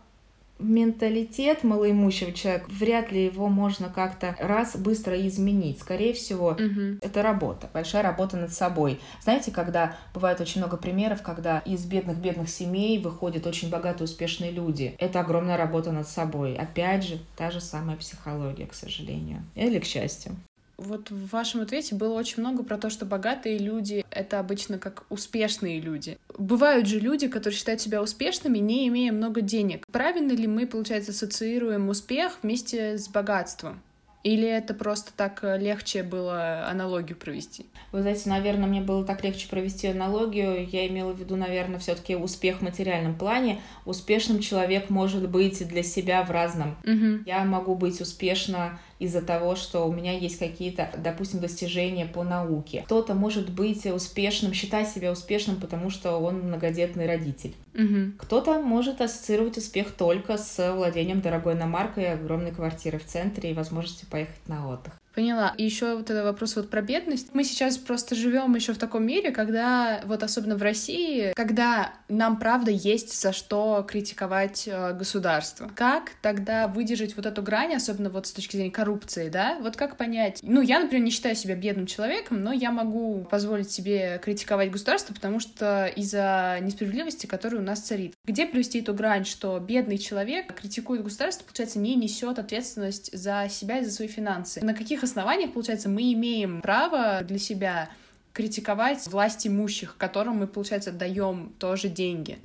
менталитет малоимущего человека, вряд ли его можно как-то раз быстро изменить. Скорее всего, угу. это работа, большая работа над собой. Знаете, когда бывает очень много примеров, когда из бедных-бедных семей выходят очень богатые, успешные люди. Это огромная работа над собой. Опять же, та же самая психология, к сожалению. Или к счастью. Вот в вашем ответе было очень много про то, что богатые люди — это обычно как успешные люди. Бывают же люди, которые считают себя успешными, не имея много денег. Правильно ли мы, получается, ассоциируем успех вместе с богатством? Или это просто так э, легче было аналогию провести? Вы знаете, наверное, мне было так легче провести аналогию. Я имела в виду, наверное, все-таки успех в материальном плане. Успешным человек может быть для себя в разном. Угу. Я могу быть успешна из-за того, что у меня есть какие-то, допустим, достижения по науке. Кто-то может быть успешным, считать себя успешным, потому что он многодетный родитель. Угу. Кто-то может ассоциировать успех только с владением дорогой иномаркой, огромной квартиры в центре и возможностью поехать на отдых. Поняла. И еще вот этот вопрос вот про бедность. Мы сейчас просто живем еще в таком мире, когда, вот особенно в России, когда нам правда есть за что критиковать э, государство. Как тогда выдержать вот эту грань, особенно вот с точки зрения коррупции, да? Вот как понять? Ну, я, например, не считаю себя бедным человеком, но я могу позволить себе критиковать государство, потому что из-за несправедливости, которая у нас царит. Где провести эту грань, что бедный человек критикует государство, получается, не несет ответственность за себя и за свои финансы? На каких основаниях, получается, мы имеем право для себя критиковать власть имущих, которым мы, получается, даем тоже деньги.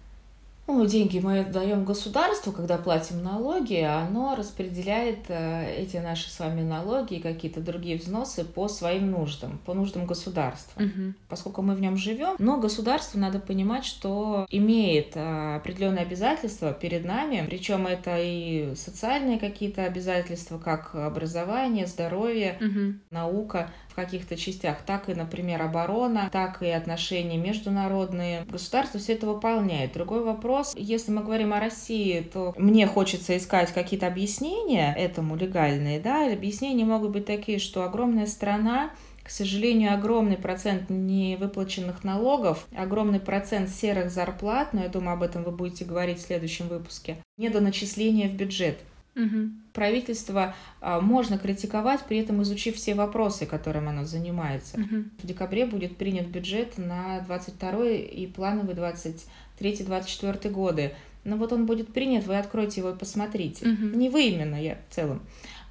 Ну, деньги мы даем государству, когда платим налоги, а оно распределяет э, эти наши с вами налоги и какие-то другие взносы по своим нуждам, по нуждам государства. Угу. Поскольку мы в нем живем, но государство надо понимать, что имеет э, определенные обязательства перед нами, причем это и социальные какие-то обязательства, как образование, здоровье, угу. наука. В каких-то частях, так и, например, оборона, так и отношения международные. Государство все это выполняет. Другой вопрос, если мы говорим о России, то мне хочется искать какие-то объяснения этому легальные, да, объяснения могут быть такие, что огромная страна к сожалению, огромный процент невыплаченных налогов, огромный процент серых зарплат, но я думаю, об этом вы будете говорить в следующем выпуске, недоначисления в бюджет. Угу. Правительство а, можно критиковать, при этом изучив все вопросы, которым оно занимается. Угу. В декабре будет принят бюджет на 22 и плановый 23-24 годы. Но вот он будет принят, вы откройте его и посмотрите. Угу. Не вы именно, я в целом.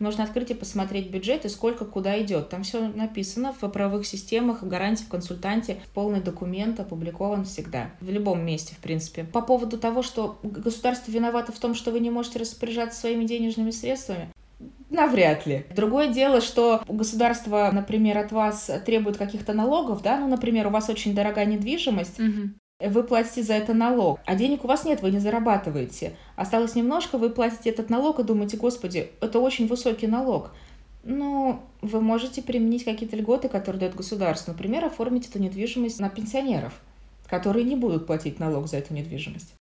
Можно открыть и посмотреть бюджет и сколько куда идет. Там все написано в правовых системах, в гарантии, в консультанте. Полный документ опубликован всегда. В любом месте, в принципе. По поводу того, что государство виновато в том, что вы не можете распоряжаться своими денежными средствами, Навряд ли. Другое дело, что государство, например, от вас требует каких-то налогов, да, ну, например, у вас очень дорогая недвижимость, угу вы платите за это налог, а денег у вас нет, вы не зарабатываете. Осталось немножко, вы платите этот налог и думаете, господи, это очень высокий налог. Ну, вы можете применить какие-то льготы, которые дает государство. Например, оформить эту недвижимость на пенсионеров, которые не будут платить налог за эту недвижимость.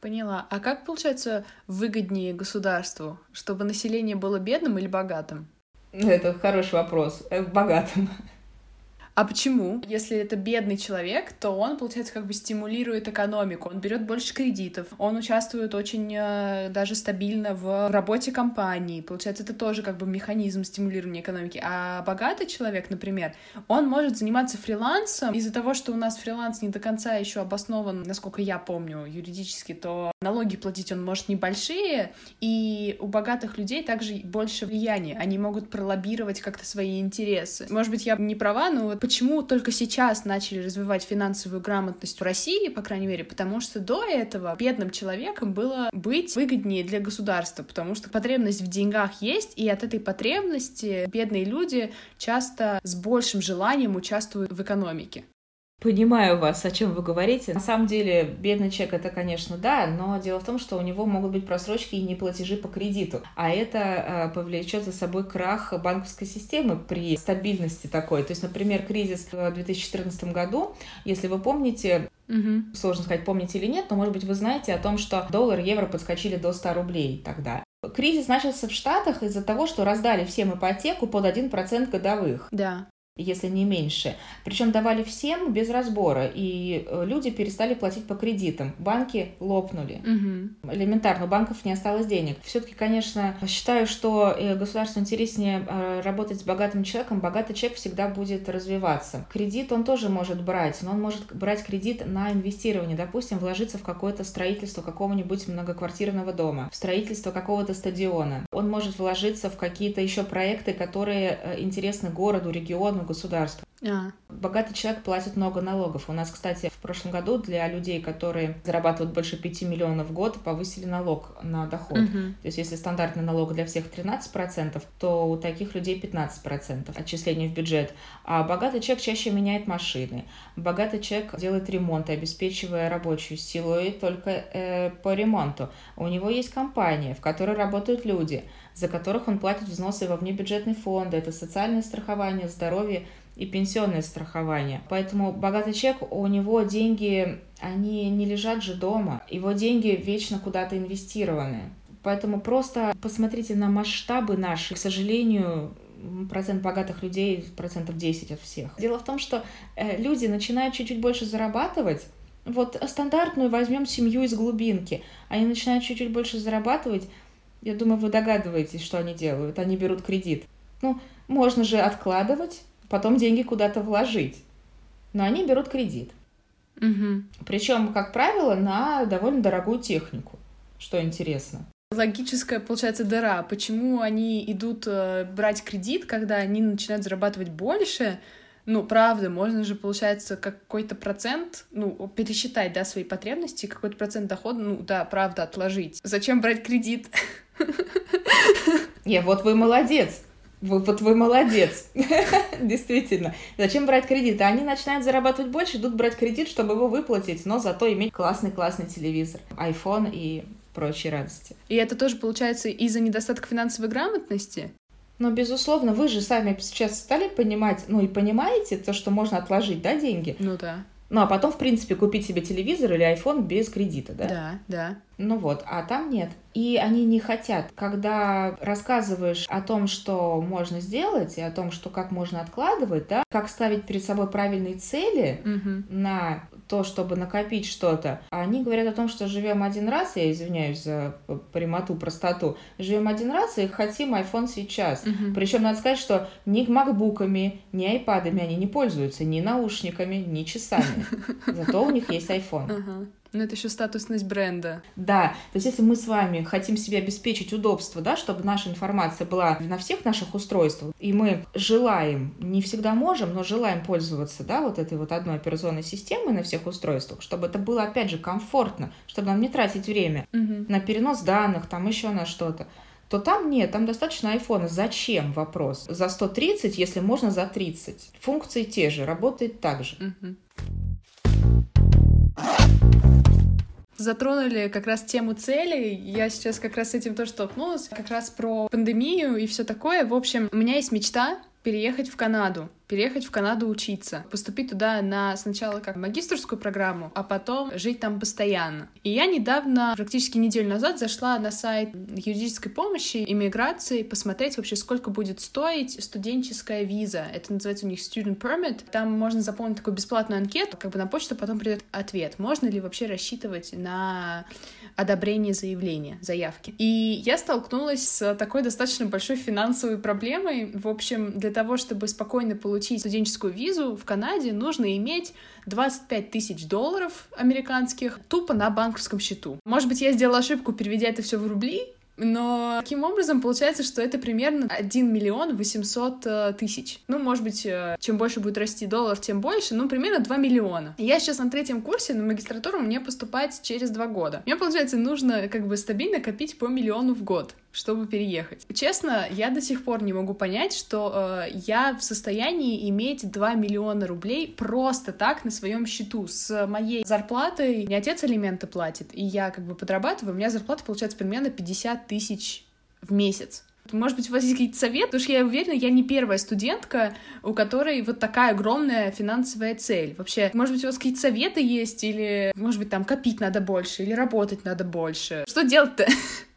Поняла. А как, получается, выгоднее государству, чтобы население было бедным или богатым? Это хороший вопрос. Э, богатым. А почему? Если это бедный человек, то он, получается, как бы стимулирует экономику. Он берет больше кредитов, он участвует очень э, даже стабильно в работе компании. Получается, это тоже как бы механизм стимулирования экономики. А богатый человек, например, он может заниматься фрилансом. Из-за того, что у нас фриланс не до конца еще обоснован, насколько я помню, юридически, то налоги платить он может небольшие, и у богатых людей также больше влияния. Они могут пролоббировать как-то свои интересы. Может быть, я не права, но вот почему только сейчас начали развивать финансовую грамотность в России, по крайней мере, потому что до этого бедным человеком было быть выгоднее для государства, потому что потребность в деньгах есть, и от этой потребности бедные люди часто с большим желанием участвуют в экономике. Понимаю вас, о чем вы говорите. На самом деле, бедный человек это, конечно, да, но дело в том, что у него могут быть просрочки и неплатежи по кредиту. А это э, повлечет за собой крах банковской системы при стабильности такой. То есть, например, кризис в 2014 году, если вы помните, Угу. Сложно сказать, помните или нет, но, может быть, вы знаете о том, что доллар и евро подскочили до 100 рублей тогда. Кризис начался в Штатах из-за того, что раздали всем ипотеку под 1% годовых. Да если не меньше. Причем давали всем без разбора, и э, люди перестали платить по кредитам. Банки лопнули. Угу. Элементарно, у банков не осталось денег. Все-таки, конечно, считаю, что э, государству интереснее э, работать с богатым человеком. Богатый человек всегда будет развиваться. Кредит он тоже может брать, но он может брать кредит на инвестирование. Допустим, вложиться в какое-то строительство какого-нибудь многоквартирного дома, в строительство какого-то стадиона. Он может вложиться в какие-то еще проекты, которые интересны городу, региону, государства. А. Богатый человек платит много налогов. У нас, кстати, в прошлом году для людей, которые зарабатывают больше 5 миллионов в год, повысили налог на доход. Угу. То есть если стандартный налог для всех 13%, то у таких людей 15% отчисления в бюджет. А богатый человек чаще меняет машины. Богатый человек делает ремонт, обеспечивая рабочую силу и только э, по ремонту. У него есть компания, в которой работают люди, за которых он платит взносы во внебюджетный фонд. Это социальное страхование, здоровье и пенсионное страхование. Поэтому богатый человек, у него деньги, они не лежат же дома. Его деньги вечно куда-то инвестированы. Поэтому просто посмотрите на масштабы наши. К сожалению, процент богатых людей процентов 10 от всех. Дело в том, что э, люди начинают чуть-чуть больше зарабатывать, вот стандартную возьмем семью из глубинки. Они начинают чуть-чуть больше зарабатывать. Я думаю, вы догадываетесь, что они делают. Они берут кредит. Ну, можно же откладывать, потом деньги куда-то вложить. Но они берут кредит. Угу. Причем, как правило, на довольно дорогую технику, что интересно. Логическая, получается, дыра. Почему они идут э, брать кредит, когда они начинают зарабатывать больше? Ну, правда, можно же, получается, какой-то процент, ну, пересчитать, да, свои потребности, какой-то процент дохода, ну, да, правда, отложить. Зачем брать кредит? *laughs* Не, вот вы молодец. Вы, вот вы молодец. *laughs* Действительно. Зачем брать кредит? Они начинают зарабатывать больше, идут брать кредит, чтобы его выплатить, но зато иметь классный-классный телевизор, iPhone и прочие радости. И это тоже получается из-за недостатка финансовой грамотности? Но, безусловно, вы же сами сейчас стали понимать, ну и понимаете то, что можно отложить, да, деньги? Ну да. Ну, а потом, в принципе, купить себе телевизор или iPhone без кредита, да? Да, да. Ну вот, а там нет. И они не хотят. Когда рассказываешь о том, что можно сделать, и о том, что как можно откладывать, да, как ставить перед собой правильные цели Мгм. на то, чтобы накопить что-то, они говорят о том, что живем один раз, я извиняюсь за прямоту, простоту, живем один раз и хотим iPhone сейчас. Мгм. Причем надо сказать, что ни макбуками, ни айпадами они не пользуются, ни наушниками, ни часами. *laughs* Зато у них есть iPhone. Ну, это еще статусность бренда. Да, то есть если мы с вами хотим себе обеспечить удобство, да, чтобы наша информация была на всех наших устройствах, и мы желаем, не всегда можем, но желаем пользоваться, да, вот этой вот одной операционной системой на всех устройствах, чтобы это было, опять же, комфортно, чтобы нам не тратить время Мгм. на перенос данных, там еще на что-то, то там нет, там достаточно айфона. Зачем вопрос? За 130, если можно за 30. Функции те же, работает так же. Мгм. Затронули как раз тему целей. Я сейчас как раз с этим тоже столкнулась. Как раз про пандемию и все такое. В общем, у меня есть мечта переехать в Канаду. Переехать в Канаду учиться. Поступить туда на сначала как магистрскую программу, а потом жить там постоянно. И я недавно, практически неделю назад, зашла на сайт юридической помощи, иммиграции, посмотреть вообще, сколько будет стоить студенческая виза. Это называется у них Student Permit. Там можно заполнить такую бесплатную анкету, как бы на почту потом придет ответ. Можно ли вообще рассчитывать на одобрение заявления, заявки. И я столкнулась с такой достаточно большой финансовой проблемой. В общем, для того, чтобы спокойно получить студенческую визу в Канаде, нужно иметь 25 тысяч долларов американских тупо на банковском счету. Может быть, я сделала ошибку, переведя это все в рубли, но таким образом получается, что это примерно 1 миллион 800 э, тысяч. Ну, может быть, э, чем больше будет расти доллар, тем больше, ну, примерно 2 миллиона. Я сейчас на третьем курсе, на магистратуру мне поступать через 2 года. Мне, получается, нужно как бы стабильно копить по миллиону в год чтобы переехать. Честно, я до сих пор не могу понять, что э, я в состоянии иметь 2 миллиона рублей просто так на своем счету. С моей зарплатой не отец алименты платит, и я как бы подрабатываю, у меня зарплата получается примерно 50 тысяч в месяц. Может быть, у вас есть какие-то советы? Потому что я уверена, я не первая студентка, у которой вот такая огромная финансовая цель. Вообще, может быть, у вас какие-то советы есть? Или, может быть, там копить надо больше? Или работать надо больше? Что делать-то? *laughs*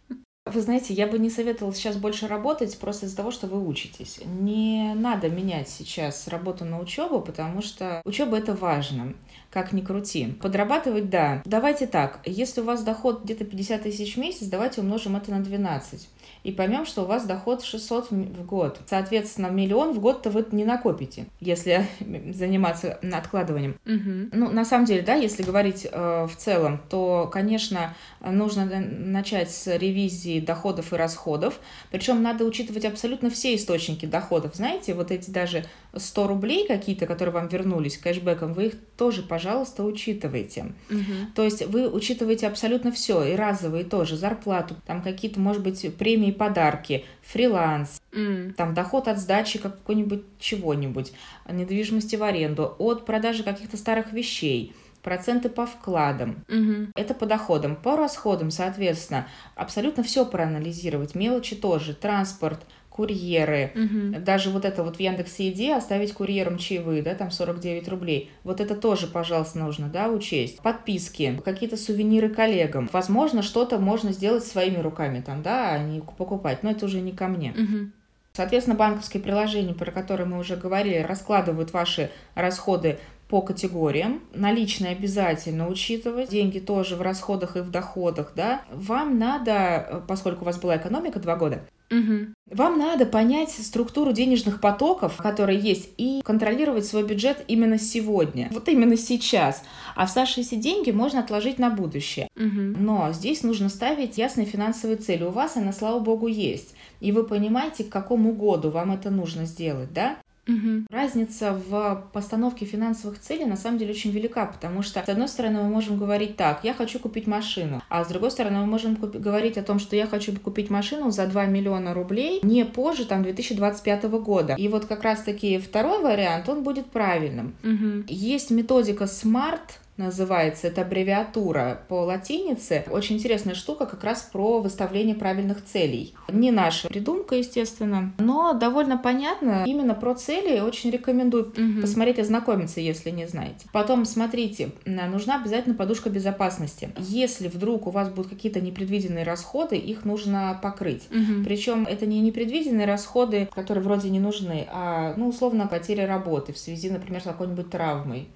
Вы знаете, я бы не советовала сейчас больше работать просто из-за того, что вы учитесь. Не надо менять сейчас работу на учебу, потому что учеба это важно, как ни крути. Подрабатывать, да. Давайте так, если у вас доход где-то 50 тысяч в месяц, давайте умножим это на 12 и поймем, что у вас доход 600 в год. Соответственно, миллион в год-то вы не накопите, если *laughs* заниматься откладыванием. Угу. Ну, на самом деле, да, если говорить э, в целом, то, конечно, нужно начать с ревизии доходов и расходов. Причем надо учитывать абсолютно все источники доходов. Знаете, вот эти даже 100 рублей какие-то, которые вам вернулись кэшбэком, вы их тоже, пожалуйста, учитывайте. Угу. То есть вы учитываете абсолютно все, и разовые тоже, зарплату, там какие-то, может быть, премии, подарки, фриланс, Mm. там доход от сдачи какой-нибудь чего-нибудь, недвижимости в аренду, от продажи каких-то старых вещей, проценты по вкладам. Угу. Это по доходам. По расходам, соответственно, абсолютно все проанализировать. Мелочи тоже. Транспорт, курьеры. Угу. Даже вот это вот в Яндекс.Еде оставить курьерам чаевые, да, там 49 рублей. Вот это тоже, пожалуйста, нужно, да, учесть. Подписки, какие-то сувениры коллегам. Возможно, что-то можно сделать своими руками там, да, а не покупать. Но это уже не ко мне. Угу. Соответственно, банковские приложения, про которые мы уже говорили, раскладывают ваши расходы по категориям. Наличные обязательно учитывать. Деньги тоже в расходах и в доходах, да. Вам надо, поскольку у вас была экономика два года, Угу. вам надо понять структуру денежных потоков, которые есть, и контролировать свой бюджет именно сегодня, вот именно сейчас. А оставшиеся деньги можно отложить на будущее. Угу. Но здесь нужно ставить ясные финансовые цели. У вас она, слава богу, есть. И вы понимаете, к какому году вам это нужно сделать, да? Угу. Разница в постановке финансовых целей на самом деле очень велика, потому что, с одной стороны, мы можем говорить так, я хочу купить машину, а с другой стороны, мы можем говорить о том, что я хочу купить машину за 2 миллиона рублей не позже там 2025 года. И вот как раз-таки второй вариант, он будет правильным. Угу. Есть методика SMART, называется. Это аббревиатура по латинице. Очень интересная штука как раз про выставление правильных целей. Не наша придумка, естественно, но довольно понятно. Именно про цели очень рекомендую угу. посмотреть, ознакомиться, если не знаете. Потом, смотрите, нужна обязательно подушка безопасности. Если вдруг у вас будут какие-то непредвиденные расходы, их нужно покрыть. Угу. Причем это не непредвиденные расходы, которые вроде не нужны, а, ну, условно, потеря работы в связи, например, с какой-нибудь травмой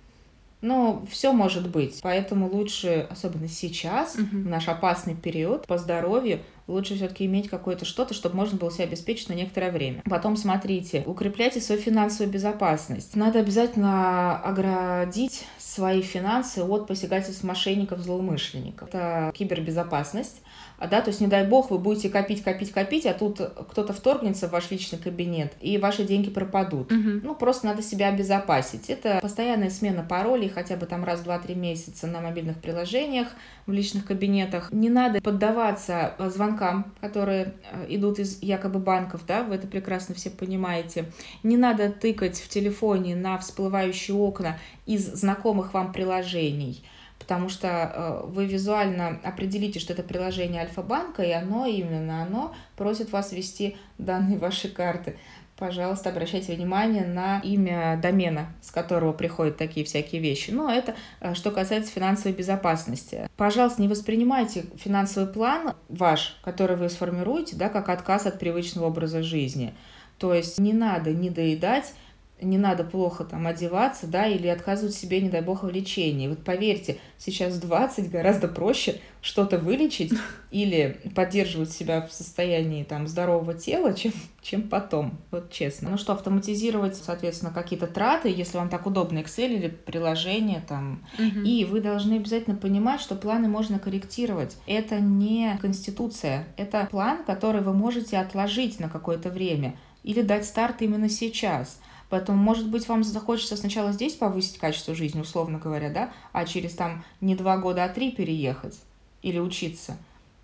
но все может быть. Поэтому лучше, особенно сейчас, угу. в наш опасный период по здоровью, лучше все-таки иметь какое-то что-то, чтобы можно было себя обеспечить на некоторое время. Потом смотрите, укрепляйте свою финансовую безопасность. Надо обязательно оградить свои финансы от посягательств мошенников, злоумышленников. Это кибербезопасность. А, да, то есть, не дай бог, вы будете копить, копить, копить, а тут кто-то вторгнется в ваш личный кабинет, и ваши деньги пропадут. Угу. Ну, просто надо себя обезопасить. Это постоянная смена паролей, хотя бы там раз, два, три месяца на мобильных приложениях, в личных кабинетах. Не надо поддаваться звонкам, которые э, идут из якобы банков, да, вы это прекрасно все понимаете. Не надо тыкать в телефоне на всплывающие окна из знакомых вам приложений потому что э, вы визуально определите, что это приложение Альфа-банка, и оно, именно оно, просит вас ввести данные вашей карты. Пожалуйста, обращайте внимание на имя домена, с которого приходят такие всякие вещи. Но это э, что касается финансовой безопасности. Пожалуйста, не воспринимайте финансовый план ваш, который вы сформируете, да, как отказ от привычного образа жизни. То есть не надо не доедать не надо плохо там одеваться, да, или отказывать себе, не дай бог, в лечении. Вот поверьте, сейчас 20 гораздо проще что-то вылечить *laughs* или поддерживать себя в состоянии там здорового тела, чем, чем потом, вот честно. Ну что, автоматизировать, соответственно, какие-то траты, если вам так удобно Excel или приложение там. Угу. И вы должны обязательно понимать, что планы можно корректировать. Это не конституция, это план, который вы можете отложить на какое-то время или дать старт именно сейчас. Поэтому, может быть, вам захочется сначала здесь повысить качество жизни, условно говоря, да, а через там не два года, а три переехать или учиться.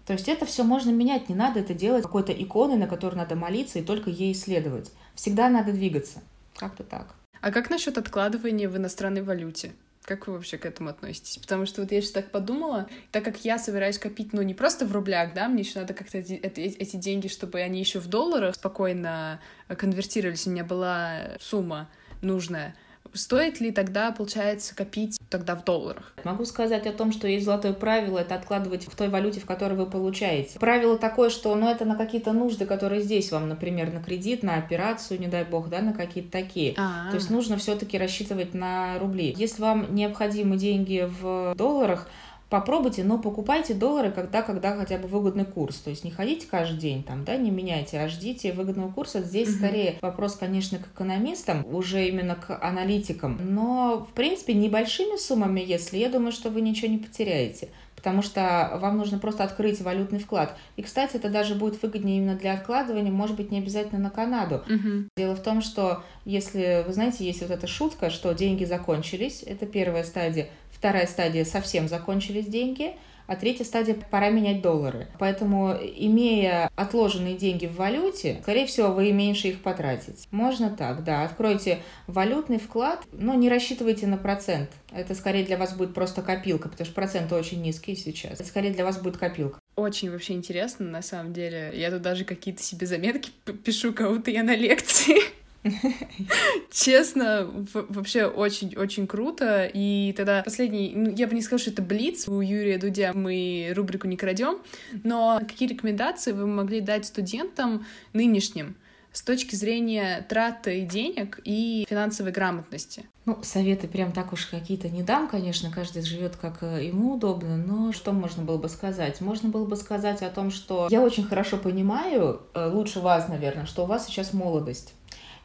То есть это все можно менять, не надо это делать какой-то иконой, на которую надо молиться и только ей исследовать. Всегда надо двигаться. Как-то так. А как насчет откладывания в иностранной валюте? Как вы вообще к этому относитесь? Потому что вот я сейчас так подумала, так как я собираюсь копить, ну, не просто в рублях, да, мне еще надо как-то эти, эти деньги, чтобы они еще в долларах спокойно конвертировались, у меня была сумма нужная. Стоит ли тогда, получается, копить тогда в долларах? Могу сказать о том, что есть золотое правило, это откладывать в той валюте, в которой вы получаете. Правило такое, что, ну, это на какие-то нужды, которые здесь вам, например, на кредит, на операцию, не дай бог, да, на какие-то такие. А-а-а. То есть нужно все-таки рассчитывать на рубли. Если вам необходимы деньги в долларах, попробуйте, но покупайте доллары, когда, когда хотя бы выгодный курс. То есть не ходите каждый день там, да, не меняйте, а ждите выгодного курса. Здесь угу. скорее вопрос, конечно, к экономистам, уже именно к аналитикам. Но, в принципе, небольшими суммами, если, я думаю, что вы ничего не потеряете потому что вам нужно просто открыть валютный вклад. И, кстати, это даже будет выгоднее именно для откладывания, может быть, не обязательно на Канаду. Угу. Дело в том, что если, вы знаете, есть вот эта шутка, что деньги закончились, это первая стадия, Вторая стадия совсем закончились деньги, а третья стадия пора менять доллары. Поэтому, имея отложенные деньги в валюте, скорее всего, вы меньше их потратите. Можно так, да. Откройте валютный вклад, но не рассчитывайте на процент. Это скорее для вас будет просто копилка, потому что проценты очень низкие сейчас. Это скорее для вас будет копилка. Очень вообще интересно, на самом деле. Я тут даже какие-то себе заметки пишу, кого-то я на лекции. *laughs* Честно, вообще очень-очень круто. И тогда последний, ну, я бы не сказала, что это блиц. У Юрия Дудя мы рубрику не крадем. Но какие рекомендации вы могли дать студентам нынешним с точки зрения траты денег и финансовой грамотности? Ну, советы прям так уж какие-то не дам, конечно, каждый живет как э, ему удобно, но что можно было бы сказать? Можно было бы сказать о том, что я очень хорошо понимаю, э, лучше вас, наверное, что у вас сейчас молодость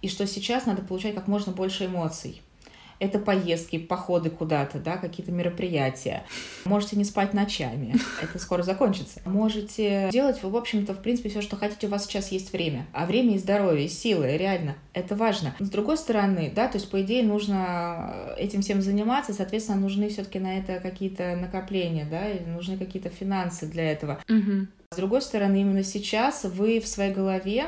и что сейчас надо получать как можно больше эмоций. Это поездки, походы куда-то, да, какие-то мероприятия. Можете не спать ночами, *laughs* это скоро закончится. Можете делать, в общем-то, в принципе, все, что хотите, у вас сейчас есть время. А время и здоровье, и силы, реально, это важно. С другой стороны, да, то есть, по идее, нужно этим всем заниматься, соответственно, нужны все-таки на это какие-то накопления, да, или нужны какие-то финансы для этого. Угу. С другой стороны, именно сейчас вы в своей голове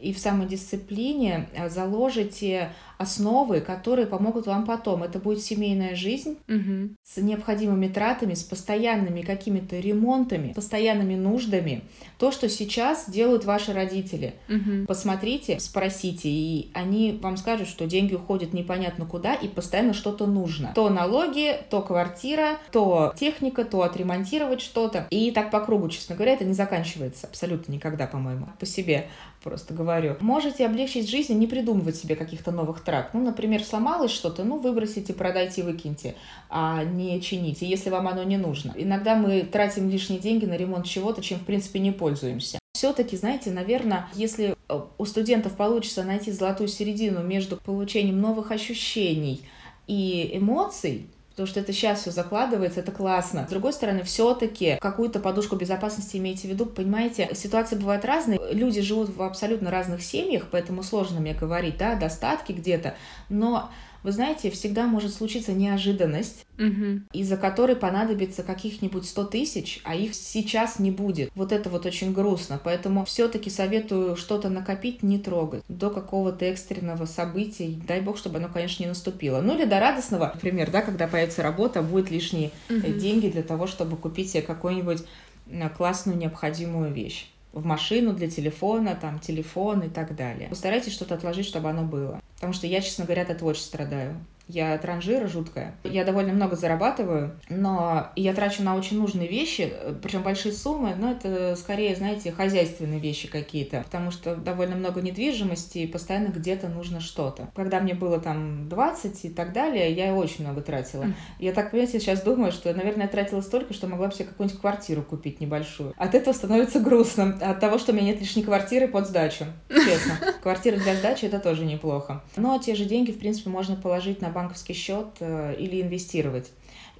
и в самодисциплине э, заложите основы, которые помогут вам потом. Это будет семейная жизнь угу. с необходимыми тратами, с постоянными какими-то ремонтами, постоянными нуждами. То, что сейчас делают ваши родители. Угу. Посмотрите, спросите, и они вам скажут, что деньги уходят непонятно куда, и постоянно что-то нужно. То налоги, то квартира, то техника, то отремонтировать что-то. И так по кругу, честно говоря, это не заканчивается абсолютно никогда, по-моему, по себе просто говорю. Можете облегчить жизнь и не придумывать себе каких-то новых трат. Ну, например, сломалось что-то, ну, выбросите, продайте, выкиньте, а не чините, если вам оно не нужно. Иногда мы тратим лишние деньги на ремонт чего-то, чем, в принципе, не пользуемся. Все-таки, знаете, наверное, если э, у студентов получится найти золотую середину между получением новых ощущений и эмоций, потому что это сейчас все закладывается, это классно. С другой стороны, все-таки какую-то подушку безопасности имейте в виду, понимаете, ситуации бывают разные, люди живут в абсолютно разных семьях, поэтому сложно мне говорить, да, достатки где-то, но вы знаете, всегда может случиться неожиданность, угу. из-за которой понадобится каких-нибудь 100 тысяч, а их сейчас не будет. Вот это вот очень грустно. Поэтому все-таки советую что-то накопить, не трогать до какого-то экстренного события. Дай бог, чтобы оно, конечно, не наступило. Ну или до радостного, например, да, когда появится работа, будет лишние угу. деньги для того, чтобы купить себе какую-нибудь э, классную необходимую вещь в машину для телефона, там, телефон и так далее. Постарайтесь что-то отложить, чтобы оно было. Потому что я, честно говоря, от этого очень страдаю. Я транжира жуткая. Я довольно много зарабатываю, но я трачу на очень нужные вещи, причем большие суммы, но это скорее, знаете, хозяйственные вещи какие-то, потому что довольно много недвижимости, и постоянно где-то нужно что-то. Когда мне было там 20 и так далее, я очень много тратила. Я так, понимаете, сейчас думаю, что, наверное, я тратила столько, что могла бы себе какую-нибудь квартиру купить небольшую. От этого становится грустно. От того, что у меня нет лишней квартиры под сдачу. Честно. *laughs* Квартира для сдачи это тоже неплохо. Но те же деньги, в принципе, можно положить на банковский счет э, или инвестировать.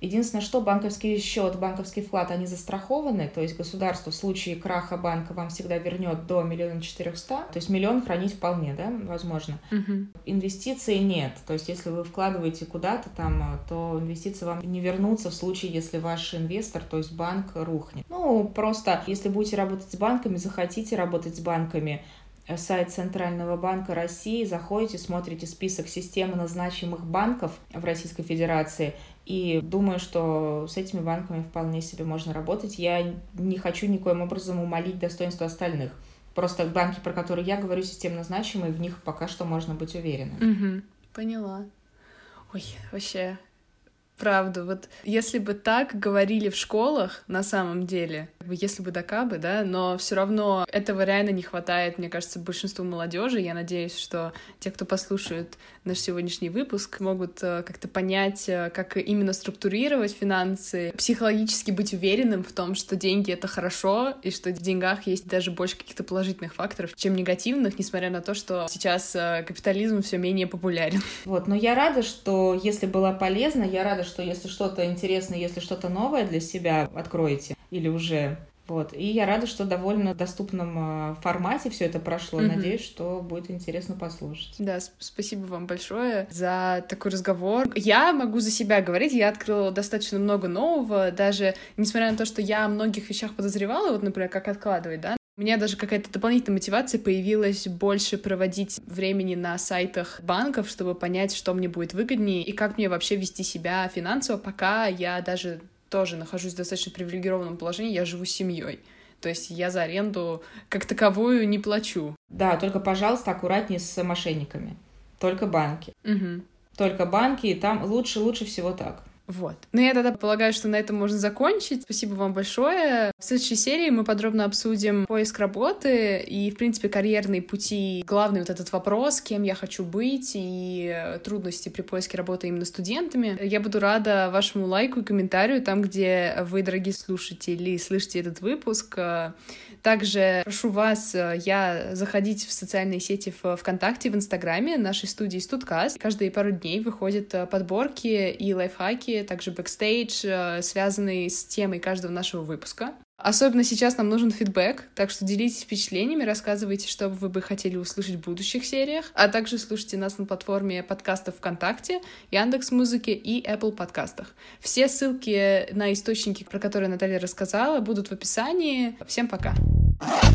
Единственное, что банковский счет, банковский вклад, они застрахованы, то есть государство в случае краха банка вам всегда вернет до миллиона четырехста, то есть миллион хранить вполне, да, возможно. Угу. Инвестиций нет, то есть если вы вкладываете куда-то там, то инвестиции вам не вернутся в случае, если ваш инвестор, то есть банк, рухнет. Ну, просто если будете работать с банками, захотите работать с банками, сайт Центрального банка России, заходите, смотрите список системно значимых банков в Российской Федерации, и думаю, что с этими банками вполне себе можно работать. Я не хочу никоим образом умолить достоинство остальных. Просто банки, про которые я говорю, системно значимые, в них пока что можно быть уверенным. Угу, поняла. Ой, вообще Правда, вот если бы так говорили в школах на самом деле, если бы докабы, да, но все равно этого реально не хватает, мне кажется, большинству молодежи. Я надеюсь, что те, кто послушают наш сегодняшний выпуск, могут э, как-то понять, э, как именно структурировать финансы, психологически быть уверенным в том, что деньги — это хорошо, и что в деньгах есть даже больше каких-то положительных факторов, чем негативных, несмотря на то, что сейчас э, капитализм все менее популярен. *laughs* Вот, но я рада, что если было полезно, я рада, что если что-то интересное, если что-то новое для себя откроете или уже вот. И я рада, что в довольно доступном а, формате все это прошло. Mm-hmm. Надеюсь, что будет интересно послушать. Да, спасибо вам большое за такой разговор. Я могу за себя говорить, я открыла достаточно много нового, даже несмотря на то, что я о многих вещах подозревала, вот, например, как откладывать, да, у меня даже какая-то дополнительная мотивация появилась больше проводить времени на сайтах банков, чтобы понять, что мне будет выгоднее и как мне вообще вести себя финансово, пока я даже тоже нахожусь в достаточно привилегированном положении, я живу с семьей. То есть я за аренду как таковую не плачу. Да, только, пожалуйста, аккуратнее с мошенниками. Только банки. Угу. Только банки, и там лучше, лучше всего так. Вот. Ну, я тогда полагаю, что на этом можно закончить. Спасибо вам большое. В следующей серии мы подробно обсудим поиск работы и, в принципе, карьерные пути. Главный вот этот вопрос, кем я хочу быть и трудности при поиске работы именно студентами. Я буду рада вашему лайку и комментарию там, где вы, дорогие слушатели, слышите этот выпуск. Также прошу вас, я заходить в социальные сети в ВКонтакте, в Инстаграме нашей студии Студкаст. Каждые пару дней выходят подборки и лайфхаки, также бэкстейдж, э, связанные с темой каждого нашего выпуска. Особенно сейчас нам нужен фидбэк, так что делитесь впечатлениями, рассказывайте, что вы бы хотели услышать в будущих сериях, а также слушайте нас на платформе подкастов ВКонтакте, Яндекс Музыки и Apple подкастах. Все ссылки на источники, про которые Наталья рассказала, будут в описании. Всем пока! Пока.